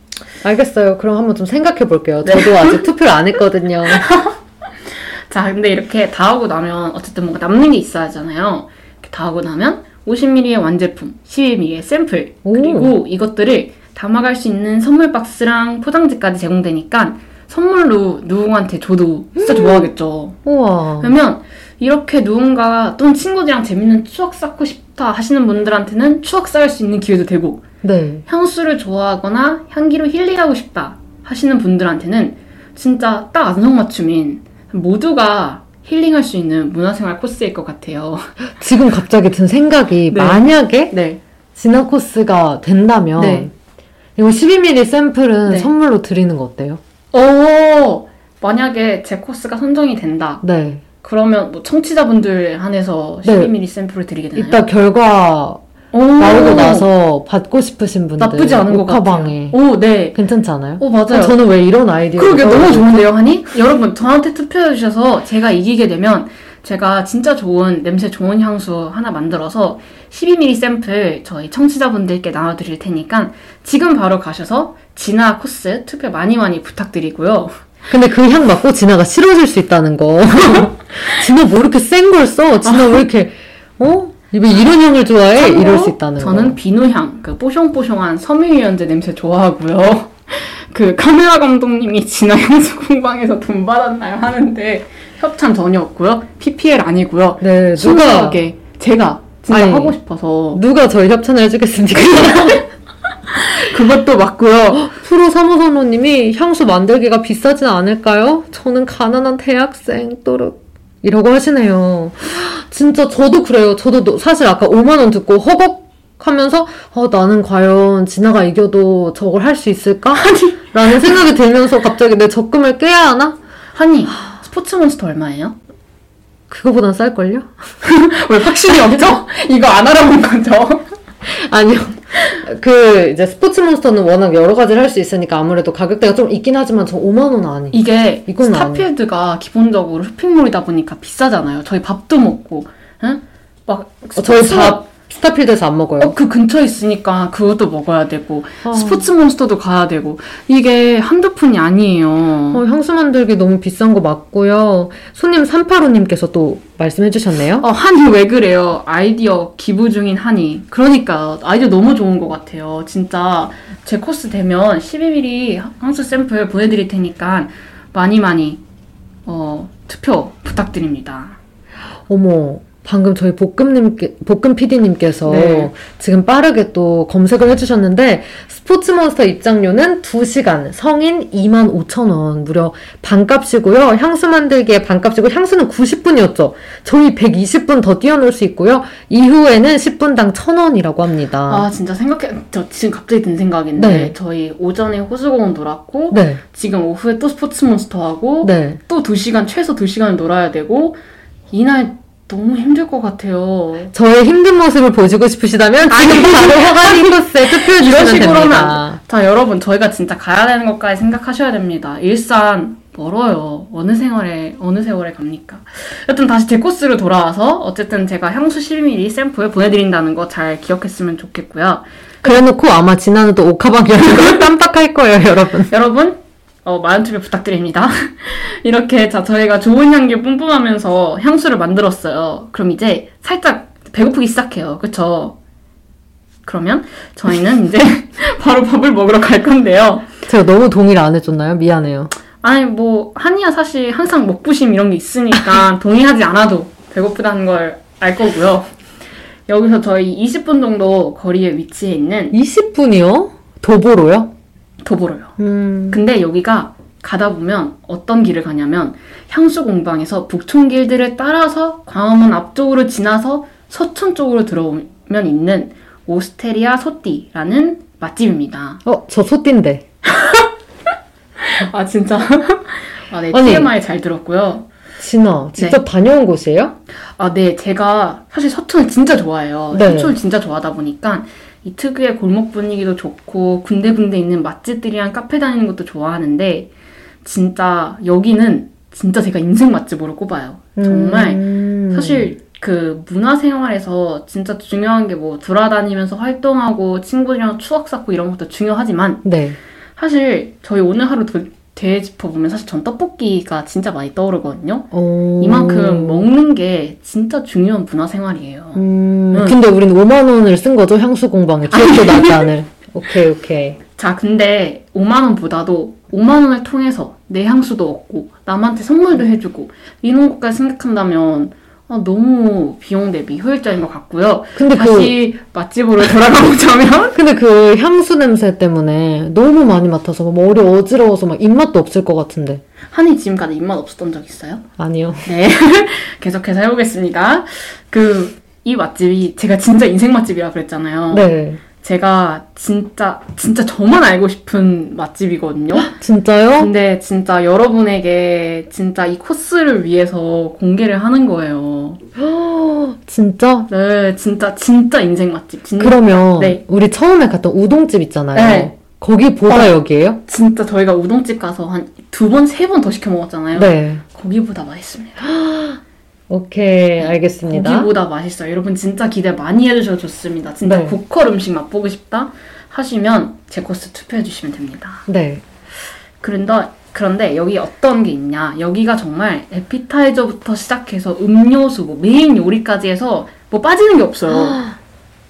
알겠어요. 그럼 한번 좀 생각해 볼게요. 네. 저도 아직 투표를 안 했거든요. 자, 근데 이렇게 다 하고 나면 어쨌든 뭔가 남는 게 있어야 하잖아요. 이렇게 다 하고 나면 50ml의 완제품, 12ml의 샘플, 오. 그리고 이것들을 담아갈 수 있는 선물 박스랑 포장지까지 제공되니까 선물로 누군가한테 줘도 진짜 좋아하겠죠. 우와. 그러면 이렇게 누군가 또는 친구들이랑 재밌는 추억 쌓고 싶다 하시는 분들한테는 추억 쌓을 수 있는 기회도 되고 네. 향수를 좋아하거나 향기로 힐링하고 싶다 하시는 분들한테는 진짜 딱 안성맞춤인 모두가 힐링할 수 있는 문화생활 코스일 것 같아요. 지금 갑자기 든 생각이 네. 만약에 네. 진화 코스가 된다면 네. 이거 12ml 샘플은 네. 선물로 드리는 거 어때요? 오! 만약에 제 코스가 선정이 된다. 네. 그러면 뭐 청취자분들 한해서 네. 12ml 샘플을 드리게 되나요? 이따 결과 오! 나오고 나서 받고 싶으신 분들 나쁘지 않은 것 같아요. 오, 네. 괜찮지 않아요? 오, 맞아요. 저는 왜 이런 아이디어 그러게 너무 좋은데요, 하니? 여러분 저한테 투표해 주셔서 제가 이기게 되면 제가 진짜 좋은 냄새 좋은 향수 하나 만들어서 12ml 샘플 저희 청취자분들께 나눠드릴 테니까 지금 바로 가셔서 진화 코스 투표 많이 많이 부탁드리고요. 근데 그 향 맡고 진아가 싫어질 수 있다는 거. 진아 뭐 이렇게 센 걸 써? 진아 왜 이렇게, 어? 왜 이런 향을 좋아해? 이럴 수 있다는 저는 거. 비누향, 그 뽀숑뽀숑한 섬유유연제 냄새 좋아하고요. 그 카메라 감독님이 진화 향수 공방에서 돈 받았나요? 하는데 협찬 전혀 없고요. PPL 아니고요. 네, 누가, 순수하게 제가 진짜 아니, 하고 싶어서 누가 저희 협찬을 해주겠습니까? 그것도 맞고요. 프로 사무선호님이 향수 만들기가 비싸진 않을까요? 저는 가난한 대학생 또르 이라고 하시네요. 진짜 저도 그래요. 저도 노- 사실 아까 5만 원 듣고 허걱 하면서 어, 나는 과연 진아가 이겨도 저걸 할 수 있을까? 라는 생각이 들면서 갑자기 내 적금을 깨야 하나? 한이 스포츠몬스터 얼마예요? 그거보단 쌀걸요? 왜 확신이 없죠? 이거 안 알아본 거죠? 아니요. 그 이제 스포츠 몬스터는 워낙 여러 가지를 할 수 있으니까 아무래도 가격대가 좀 있긴 하지만 저 5만 원 아니. 이게 스타필드가 기본적으로 쇼핑몰이다 보니까 비싸잖아요. 저희 밥도 먹고, 응? 막 어, 저희 스포츠- 밥 스타필드에서 안 먹어요. 어, 그 근처에 있으니까 그것도 먹어야 되고 어. 스포츠 몬스터도 가야 되고 이게 한두 푼이 아니에요. 어, 향수 만들기 너무 비싼 거 맞고요. 손님 385님께서 또 말씀해 주셨네요. 어, 한이 왜 그래요? 아이디어 기부 중인 한이. 그러니까 아이디어 너무 좋은 것 같아요. 진짜 제 코스 되면 12mm 향수 샘플 보내드릴 테니까 많이 많이 어, 투표 부탁드립니다. 어머, 방금 저희 볶음님께, 볶음 PD님께서 네. 지금 빠르게 또 검색을 해주셨는데, 스포츠몬스터 입장료는 2시간, 성인 25,000원, 무려 반값이고요. 향수 만들기에 반값이고, 향수는 90분이었죠. 저희 120분 더 뛰어놀 수 있고요. 이후에는 10분당 1,000원이라고 합니다. 아 진짜 생각해 저 지금 갑자기 든 생각인데 네. 저희 오전에 호수공원 놀았고 네, 지금 오후에 또 스포츠 몬스터 하고 네. 또 2시간, 최소 2시간을 놀아야 되고, 이날 너무 힘들 것 같아요. 저의 힘든 모습을 보시고 싶으시다면 지금 바로 허가니 코스에 투표해 주시면 됩니다. 자, 여러분, 저희가 진짜 가야 되는 것까지 생각하셔야 됩니다. 일산 멀어요. 어느 생활에, 어느 세월에 갑니까? 여튼 다시 제 코스로 돌아와서, 어쨌든 제가 향수 12mm 샘플 보내드린다는 거 잘 기억했으면 좋겠고요. 그래놓고 아마 옥하방 여는 걸 깜빡할 거예요, 여러분. 여러분, 어, 많은 투표 부탁드립니다. 이렇게, 자, 저희가 좋은 향기 뿜뿜하면서 향수를 만들었어요. 그럼 이제 살짝 배고프기 시작해요. 그쵸? 그러면 저희는 이제 바로 밥을 먹으러 갈 건데요. 제가 너무 동의를 안 해줬나요? 미안해요. 아니, 뭐, 한이야 사실 항상 먹부심 이런 게 있으니까 동의하지 않아도 배고프다는 걸 알 거고요. 여기서 저희 20분 정도 거리에 위치해 있는 20분이요? 도보로요? 도보로요. 음. 근데 여기가 가다 보면 어떤 길을 가냐면 향수 공방에서 북촌 길들을 따라서 광화문 앞쪽으로 지나서 서촌 쪽으로 들어오면 있는 오스테리아 소띠라는 맛집입니다. 어, 저 소띠인데. 아 진짜? 아, 네, 아니. TMI 잘 들었고요. 진아, 직접 다녀온 곳이에요? 아, 네, 제가 사실 서촌을 진짜 좋아해요. 네. 서촌을 진짜 좋아하다 보니까 이 특유의 골목 분위기도 좋고 군데군데 있는 맛집들이랑 카페 다니는 것도 좋아하는데 진짜 여기는 진짜 제가 인생 맛집으로 꼽아요. 정말 음. 사실 그 문화 생활에서 진짜 중요한 게 뭐 돌아다니면서 활동하고 친구들이랑 추억 쌓고 이런 것도 중요하지만 네. 사실 저희 오늘 하루 도- 되짚어보면 사실 전 떡볶이가 진짜 많이 떠오르거든요. 어... 이만큼 먹는 게 진짜 중요한 문화생활이에요. 음, 응. 근데 우린 5만 원을 쓴 거죠? 향수 공방에. 기억도 나지 않을. 오케이, 오케이. 자, 근데 5만 원보다도 5만 원을 통해서 내 향수도 얻고 남한테 선물도 해주고 이런 것까지 생각한다면 아, 너무 비용 대비 효율적인 것 같고요. 근데 그, 다시 맛집으로 돌아가 보자면 근데 그 향수 냄새 때문에 너무 많이 맡아서 막 머리 어지러워서 막 입맛도 없을 것 같은데. 한이 지금까지 입맛 없었던 적 있어요? 아니요. 네. 계속해서 해보겠습니다. 그, 이 맛집이 제가 진짜 인생 맛집이라 그랬잖아요. 네. 제가 진짜, 진짜 저만 알고 싶은 맛집이거든요. 진짜요? 근데 진짜 여러분에게 진짜 이 코스를 위해서 공개를 하는 거예요. 진짜? 네, 진짜, 진짜 인생 맛집. 진짜, 그러면 네. 우리 처음에 갔던 우동집 있잖아요. 네. 거기보다 어. 여기에요? 진짜 저희가 우동집 가서 한 두 번, 세 번 더 시켜 먹었잖아요. 네. 거기보다 맛있습니다. 오케이, 알겠습니다. 고기보다 맛있어요. 여러분 진짜 기대 많이 해주셔도 좋습니다. 진짜 네. 고퀄 음식 맛보고 싶다 하시면 제 코스 투표해주시면 됩니다. 네. 그런데 그런데 여기 어떤 게 있냐? 여기가 정말 에피타이저부터 시작해서 음료수, 뭐 메인 요리까지 해서 뭐 빠지는 게 없어요.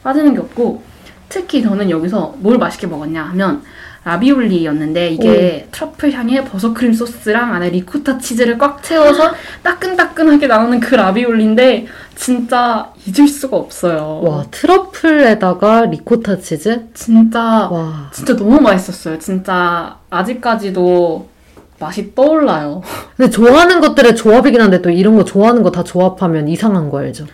빠지는 게 없고 특히 저는 여기서 뭘 맛있게 먹었냐 하면 라비올리였는데 이게 트러플 향의 버섯 크림 소스랑 안에 리코타 치즈를 꽉 채워서 따끈따끈하게 나오는 그 라비올리인데 진짜 잊을 수가 없어요. 와, 트러플에다가 리코타 치즈? 진짜 와. 진짜 너무 맛있었어요. 진짜 아직까지도 맛이 떠올라요. 근데 좋아하는 것들의 조합이긴 한데 또 이런 거 좋아하는 거 다 조합하면 이상한 거 알죠?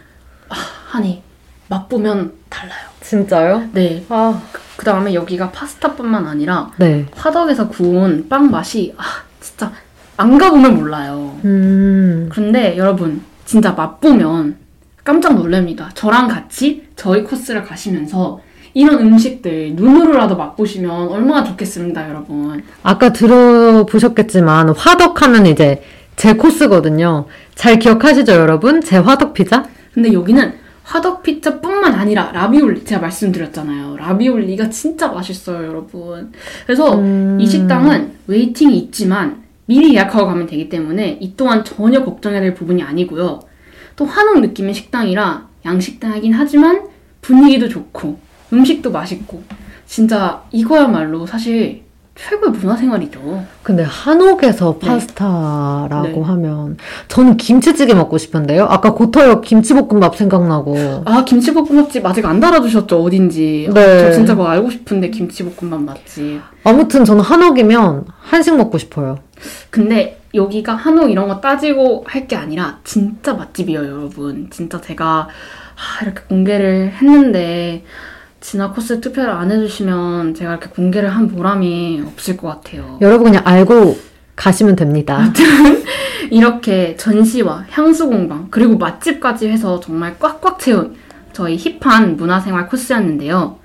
하니 맛보면 달라요. 진짜요? 네. 아, 그 다음에 여기가 파스타뿐만 아니라 네. 화덕에서 구운 빵 맛이 아 진짜 안 가보면 몰라요. 음. 그런데 여러분 진짜 맛보면 깜짝 놀랍니다. 저랑 같이 저희 코스를 가시면서 이런 음식들 눈으로라도 맛보시면 얼마나 좋겠습니다, 여러분. 아까 들어보셨겠지만 화덕하면 이제 제 코스거든요. 잘 기억하시죠, 여러분? 제 화덕 피자? 근데 여기는 화덕 피자뿐만 아니라 라비올리 제가 말씀드렸잖아요. 라비올리가 진짜 맛있어요, 여러분. 그래서 음. 이 식당은 웨이팅이 있지만 미리 예약하고 가면 되기 때문에 이 또한 전혀 걱정해야 될 부분이 아니고요. 또 한옥 느낌의 식당이라 양식당이긴 하지만 분위기도 좋고 음식도 맛있고 진짜 이거야말로 사실 최고의 문화생활이죠. 근데 한옥에서 네. 파스타라고 네. 하면 저는 김치찌개 먹고 싶은데요. 아까 고터역 김치볶음밥 생각나고. 아 김치볶음밥집 아직 안 달아주셨죠 어딘지. 네. 저 진짜 그거 알고 싶은데 김치볶음밥 맛집. 아무튼 저는 한옥이면 한식 먹고 싶어요. 근데 여기가 한옥 이런 거 따지고 할 게 아니라 진짜 맛집이에요, 여러분. 진짜 제가 하, 이렇게 공개를 했는데 진화 코스 투표를 안 해주시면 제가 이렇게 공개를 한 보람이 없을 것 같아요. 여러분 그냥 알고 가시면 됩니다. 이렇게 전시와 향수 공방 그리고 맛집까지 해서 정말 꽉꽉 채운 저희 힙한 문화생활 코스였는데요.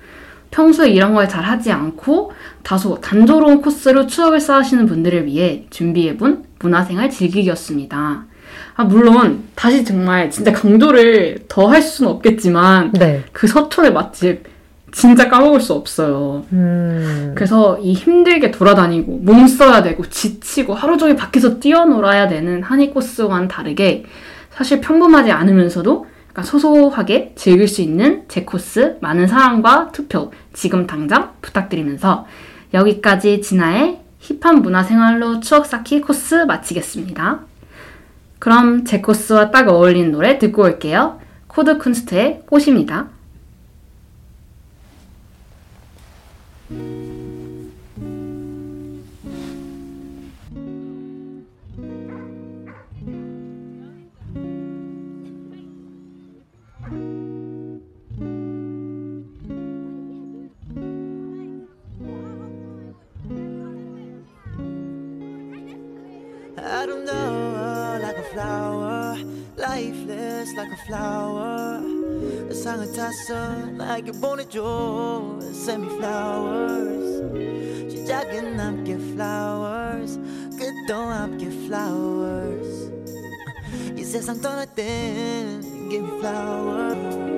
평소에 이런 걸 잘 하지 않고 다소 단조로운 코스로 추억을 쌓으시는 분들을 위해 준비해본 문화생활 즐기기였습니다. 아, 물론 다시 정말 진짜 강조를 더 할 수는 없겠지만 네. 그 서촌의 맛집 진짜 까먹을 수 없어요. 음. 그래서 이 힘들게 돌아다니고 몸 써야 되고 지치고 하루 종일 밖에서 뛰어놀아야 되는 한이 코스와는 다르게 사실 평범하지 않으면서도 약간 소소하게 즐길 수 있는 제 코스 많은 사랑과 투표 지금 당장 부탁드리면서 여기까지 진아의 힙한 문화생활로 추억 쌓기 코스 마치겠습니다. 그럼 제 코스와 딱 어울리는 노래 듣고 올게요. 코드 쿤스트의 꽃입니다. I don't know, flower, lifeless like a flower. 세상을 탔어, 나에게 보내줘, send me flowers. 시작은 함께 flowers, 끝도 함께 flowers. 이 세상 떠날 땐 give me flowers.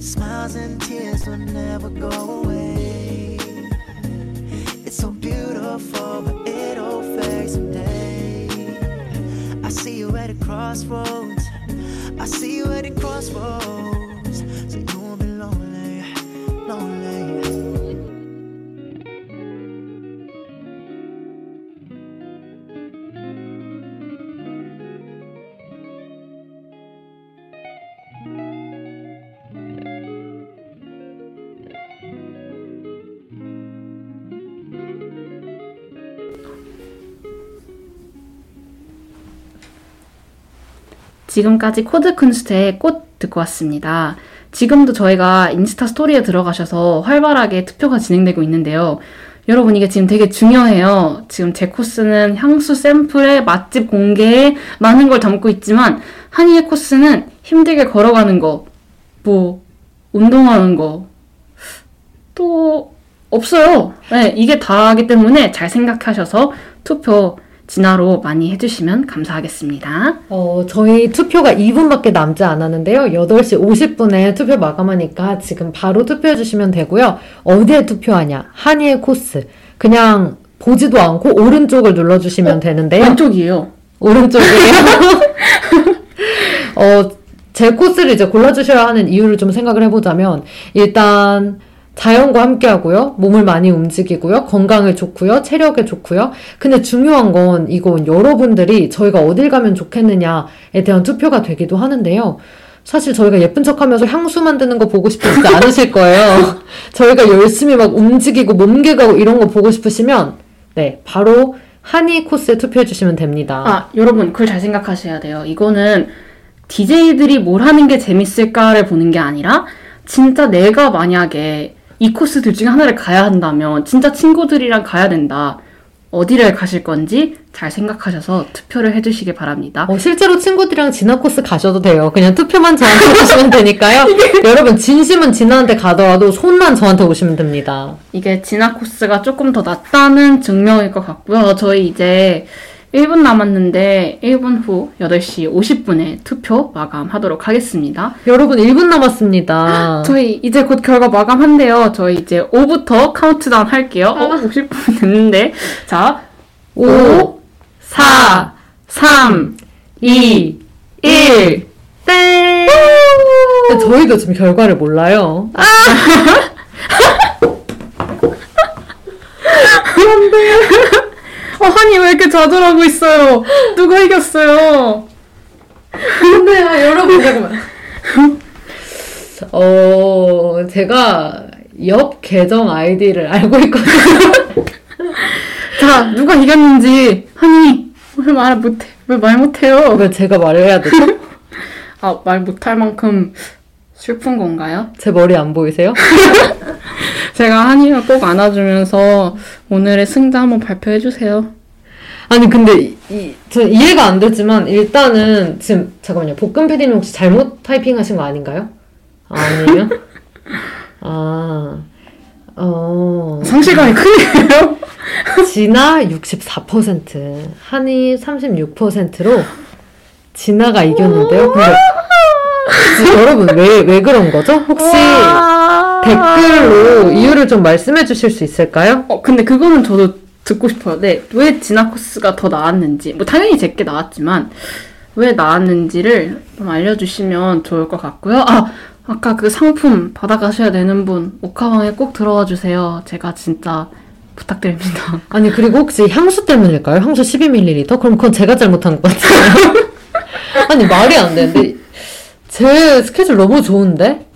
Smiles and tears will never go away. So beautiful, but it'll fade someday. I see you at a crossroads. I see you at a crossroads. So 지금까지 코드 쿤스트의 꽃 듣고 왔습니다. 지금도 저희가 인스타 스토리에 들어가셔서 활발하게 투표가 진행되고 있는데요. 여러분 이게 지금 되게 중요해요. 지금 제 코스는 향수 샘플에 맛집 공개에 많은 걸 담고 있지만 한이의 코스는 힘들게 걸어가는 거, 뭐 운동하는 거, 또 없어요. 네, 이게 다하기 때문에 잘 생각하셔서 투표 진화로 많이 해주시면 감사하겠습니다. 어, 저희 투표가 2분밖에 남지 않았는데요. 8시 50분에 투표 마감하니까 지금 바로 투표해주시면 되고요. 어디에 투표하냐? 한이의 코스. 그냥 보지도 않고 오른쪽을 눌러주시면 되는데요. 왼쪽이에요. 오른쪽이에요. 어, 제 코스를 이제 골라주셔야 하는 이유를 좀 생각을 해보자면, 일단, 자연과 함께 하고요. 몸을 많이 움직이고요. 건강에 좋고요. 체력에 좋고요. 근데 중요한 건 이건 여러분들이 저희가 어딜 가면 좋겠느냐에 대한 투표가 되기도 하는데요. 사실 저희가 예쁜 척 하면서 향수 만드는 거 보고 싶으시지 않으실 거예요. 저희가 열심히 막 움직이고 몸개 가고 이런 거 보고 싶으시면, 네, 바로 한이 코스에 투표해 주시면 됩니다. 아, 여러분, 그걸 잘 생각하셔야 돼요. 이거는 DJ들이 뭘 하는 게 재밌을까를 보는 게 아니라, 진짜 내가 만약에 이 코스들 중에 하나를 가야 한다면, 진짜 친구들이랑 가야 된다. 어디를 가실 건지 잘 생각하셔서 투표를 해주시기 바랍니다. 어, 실제로 친구들이랑 진화 코스 가셔도 돼요. 그냥 투표만 저한테 오시면 되니까요. 여러분, 진심은 진화한테 가더라도 손만 저한테 오시면 됩니다. 이게 진화 코스가 조금 더 낫다는 증명일 것 같고요. 저희 이제 1분 남았는데 1분 후 8시 50분에 투표 마감하도록 하겠습니다. 여러분, 1분 남았습니다. 저희 이제 곧 결과 마감한대요. 저희 이제 5부터 카운트다운 할게요. 어, 50분 됐는데. 자, 5, 4, 3, 2, 1. 땡! 저희도 지금 결과를 몰라요. 어, 한이 왜 이렇게 좌절하고 있어요? 누가 이겼어요? 근데요, 여러분, 잠깐만. 어, 제가 옆 계정 아이디를 알고 있거든요. 자, 누가 이겼는지. 한이, 왜말 못해? 왜 말 못해요? 왜 제가 말을 해야 되죠? 아, 말 못할 만큼 슬픈 건가요? 제 머리 안 보이세요? 제가 한이를 꼭 안아주면서 오늘의 승자 한번 발표해 주세요. 아니 근데 이, 이- 저 이해가 안 되지만 일단은 지금 잠깐만요. 볶음 PD님 혹시 잘못 타이핑하신 거 아닌가요? 아니에요? 아, 어, 상실감이 크네요. 진아 64%, 한이 36%로 진아가 이겼는데요. 근데 여러분 왜, 왜 그런 거죠? 혹시 댓글로 이유를 좀 말씀해 주실 수 있을까요? 어, 근데 그거는 저도 듣고 싶어요. 네, 왜 진화 코스가 더 나았는지. 뭐, 당연히 제게 나왔지만, 왜 나았는지를 좀 알려주시면 좋을 것 같고요. 아, 아까 그 상품 받아가셔야 되는 분, 오카방에 꼭 들어와 주세요. 제가 진짜 부탁드립니다. 아니 그리고 혹시 향수 때문일까요? 향수 12ml? 그럼 그건 제가 잘못한 것 같아요. 아니 말이 안 되는데 제 스케줄 너무 좋은데?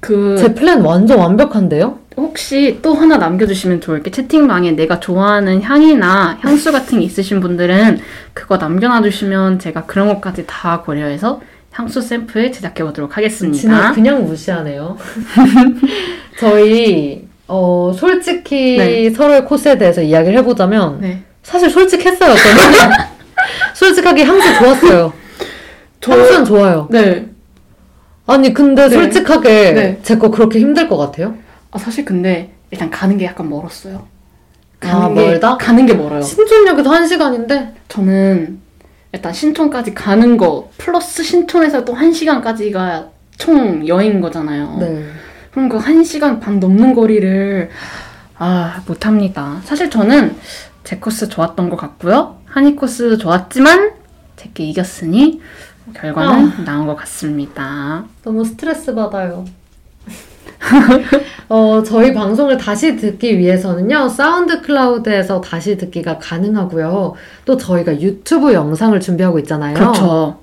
그, 제 플랜 완전 완벽한데요? 혹시 또 하나 남겨주시면 좋을 게 채팅방에 내가 좋아하는 향이나 향수 같은 게 있으신 분들은 그거 남겨놔주시면 제가 그런 것까지 다 고려해서 향수 샘플 제작해 보도록 하겠습니다. 진짜 그냥 무시하네요. 저희 어 솔직히 네. 서로의 코스에 대해서 이야기를 해보자면 네. 사실 솔직했어요 저는. 솔직하게 향수 좋았어요. 향수는 좋아요. 네. 아니 근데 네. 솔직하게 네. 제거 그렇게 힘들 것 같아요? 아, 사실 근데 일단 가는 게 약간 멀었어요. 가는 아, 게, 멀다? 가는 게 멀어요. 신촌역에도 한 시간인데 저는 일단 신촌까지 가는 거 플러스 신촌에서 또 한 시간까지가 총 여행인 거잖아요. 네. 그럼 그 한 시간 반 넘는 거리를 아 못합니다. 사실 저는 제 코스 좋았던 것 같고요. 한이 코스 좋았지만 제게 이겼으니 결과는 나온 것 같습니다. 너무 스트레스 받아요. 어, 저희 방송을 다시 듣기 위해서는요, 사운드 클라우드에서 다시 듣기가 가능하고요. 또 저희가 유튜브 영상을 준비하고 있잖아요. 그렇죠.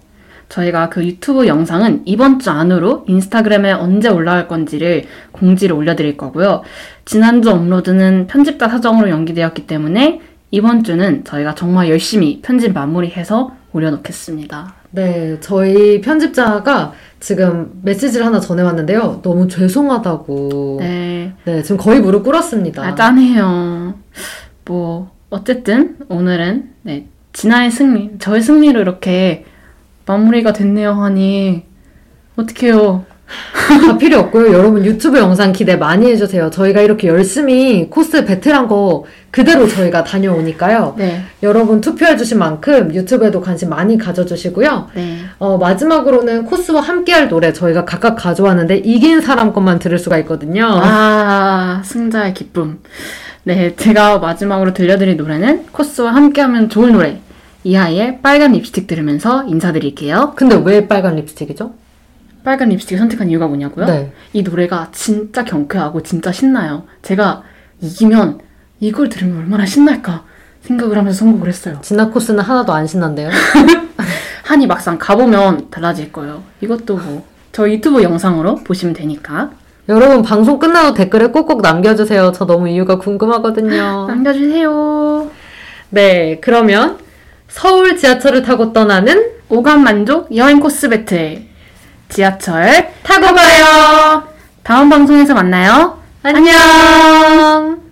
저희가 그 유튜브 영상은 이번 주 안으로 인스타그램에 언제 올라갈 건지를 공지를 올려드릴 거고요. 지난주 업로드는 편집자 사정으로 연기되었기 때문에 이번 주는 저희가 정말 열심히 편집 마무리해서 올려놓겠습니다. 네, 저희 편집자가 지금 메시지를 하나 전해왔는데요. 너무 죄송하다고. 네, 네, 지금 거의 무릎 꿇었습니다. 아, 짠해요. 뭐 어쨌든 오늘은 네 진아의 승리, 저의 승리로 이렇게 마무리가 됐네요 하니 어떡해요. 다 필요 없고요. 여러분 유튜브 영상 기대 많이 해주세요. 저희가 이렇게 열심히 코스 배틀한 거 그대로 저희가 다녀오니까요. 네. 여러분 투표해주신 만큼 유튜브에도 관심 많이 가져주시고요. 네. 어, 마지막으로는 코스와 함께할 노래 저희가 각각 가져왔는데 이긴 사람 것만 들을 수가 있거든요. 아, 승자의 기쁨. 네, 제가 마지막으로 들려드릴 노래는 코스와 함께하면 좋을 노래. 이하이의 빨간 립스틱 들으면서 인사드릴게요. 근데 왜 빨간 립스틱이죠? 빨간 립스틱 선택한 이유가 뭐냐고요? 네. 이 노래가 진짜 경쾌하고 진짜 신나요. 제가 이기면 이걸 들으면 얼마나 신날까 생각을 하면서 선곡을 했어요. 진나 코스는 하나도 안 신난데요. 한이 막상 가보면 달라질 거예요. 이것도 뭐 저희 유튜브 영상으로 보시면 되니까 여러분 방송 끝나도 댓글에 꼭꼭 남겨주세요. 저 너무 이유가 궁금하거든요. 남겨주세요. 네, 그러면 서울 지하철을 타고 떠나는 오감 만족 여행 코스 배틀 지하철 타고 가요. 다음 방송에서 만나요. 안녕.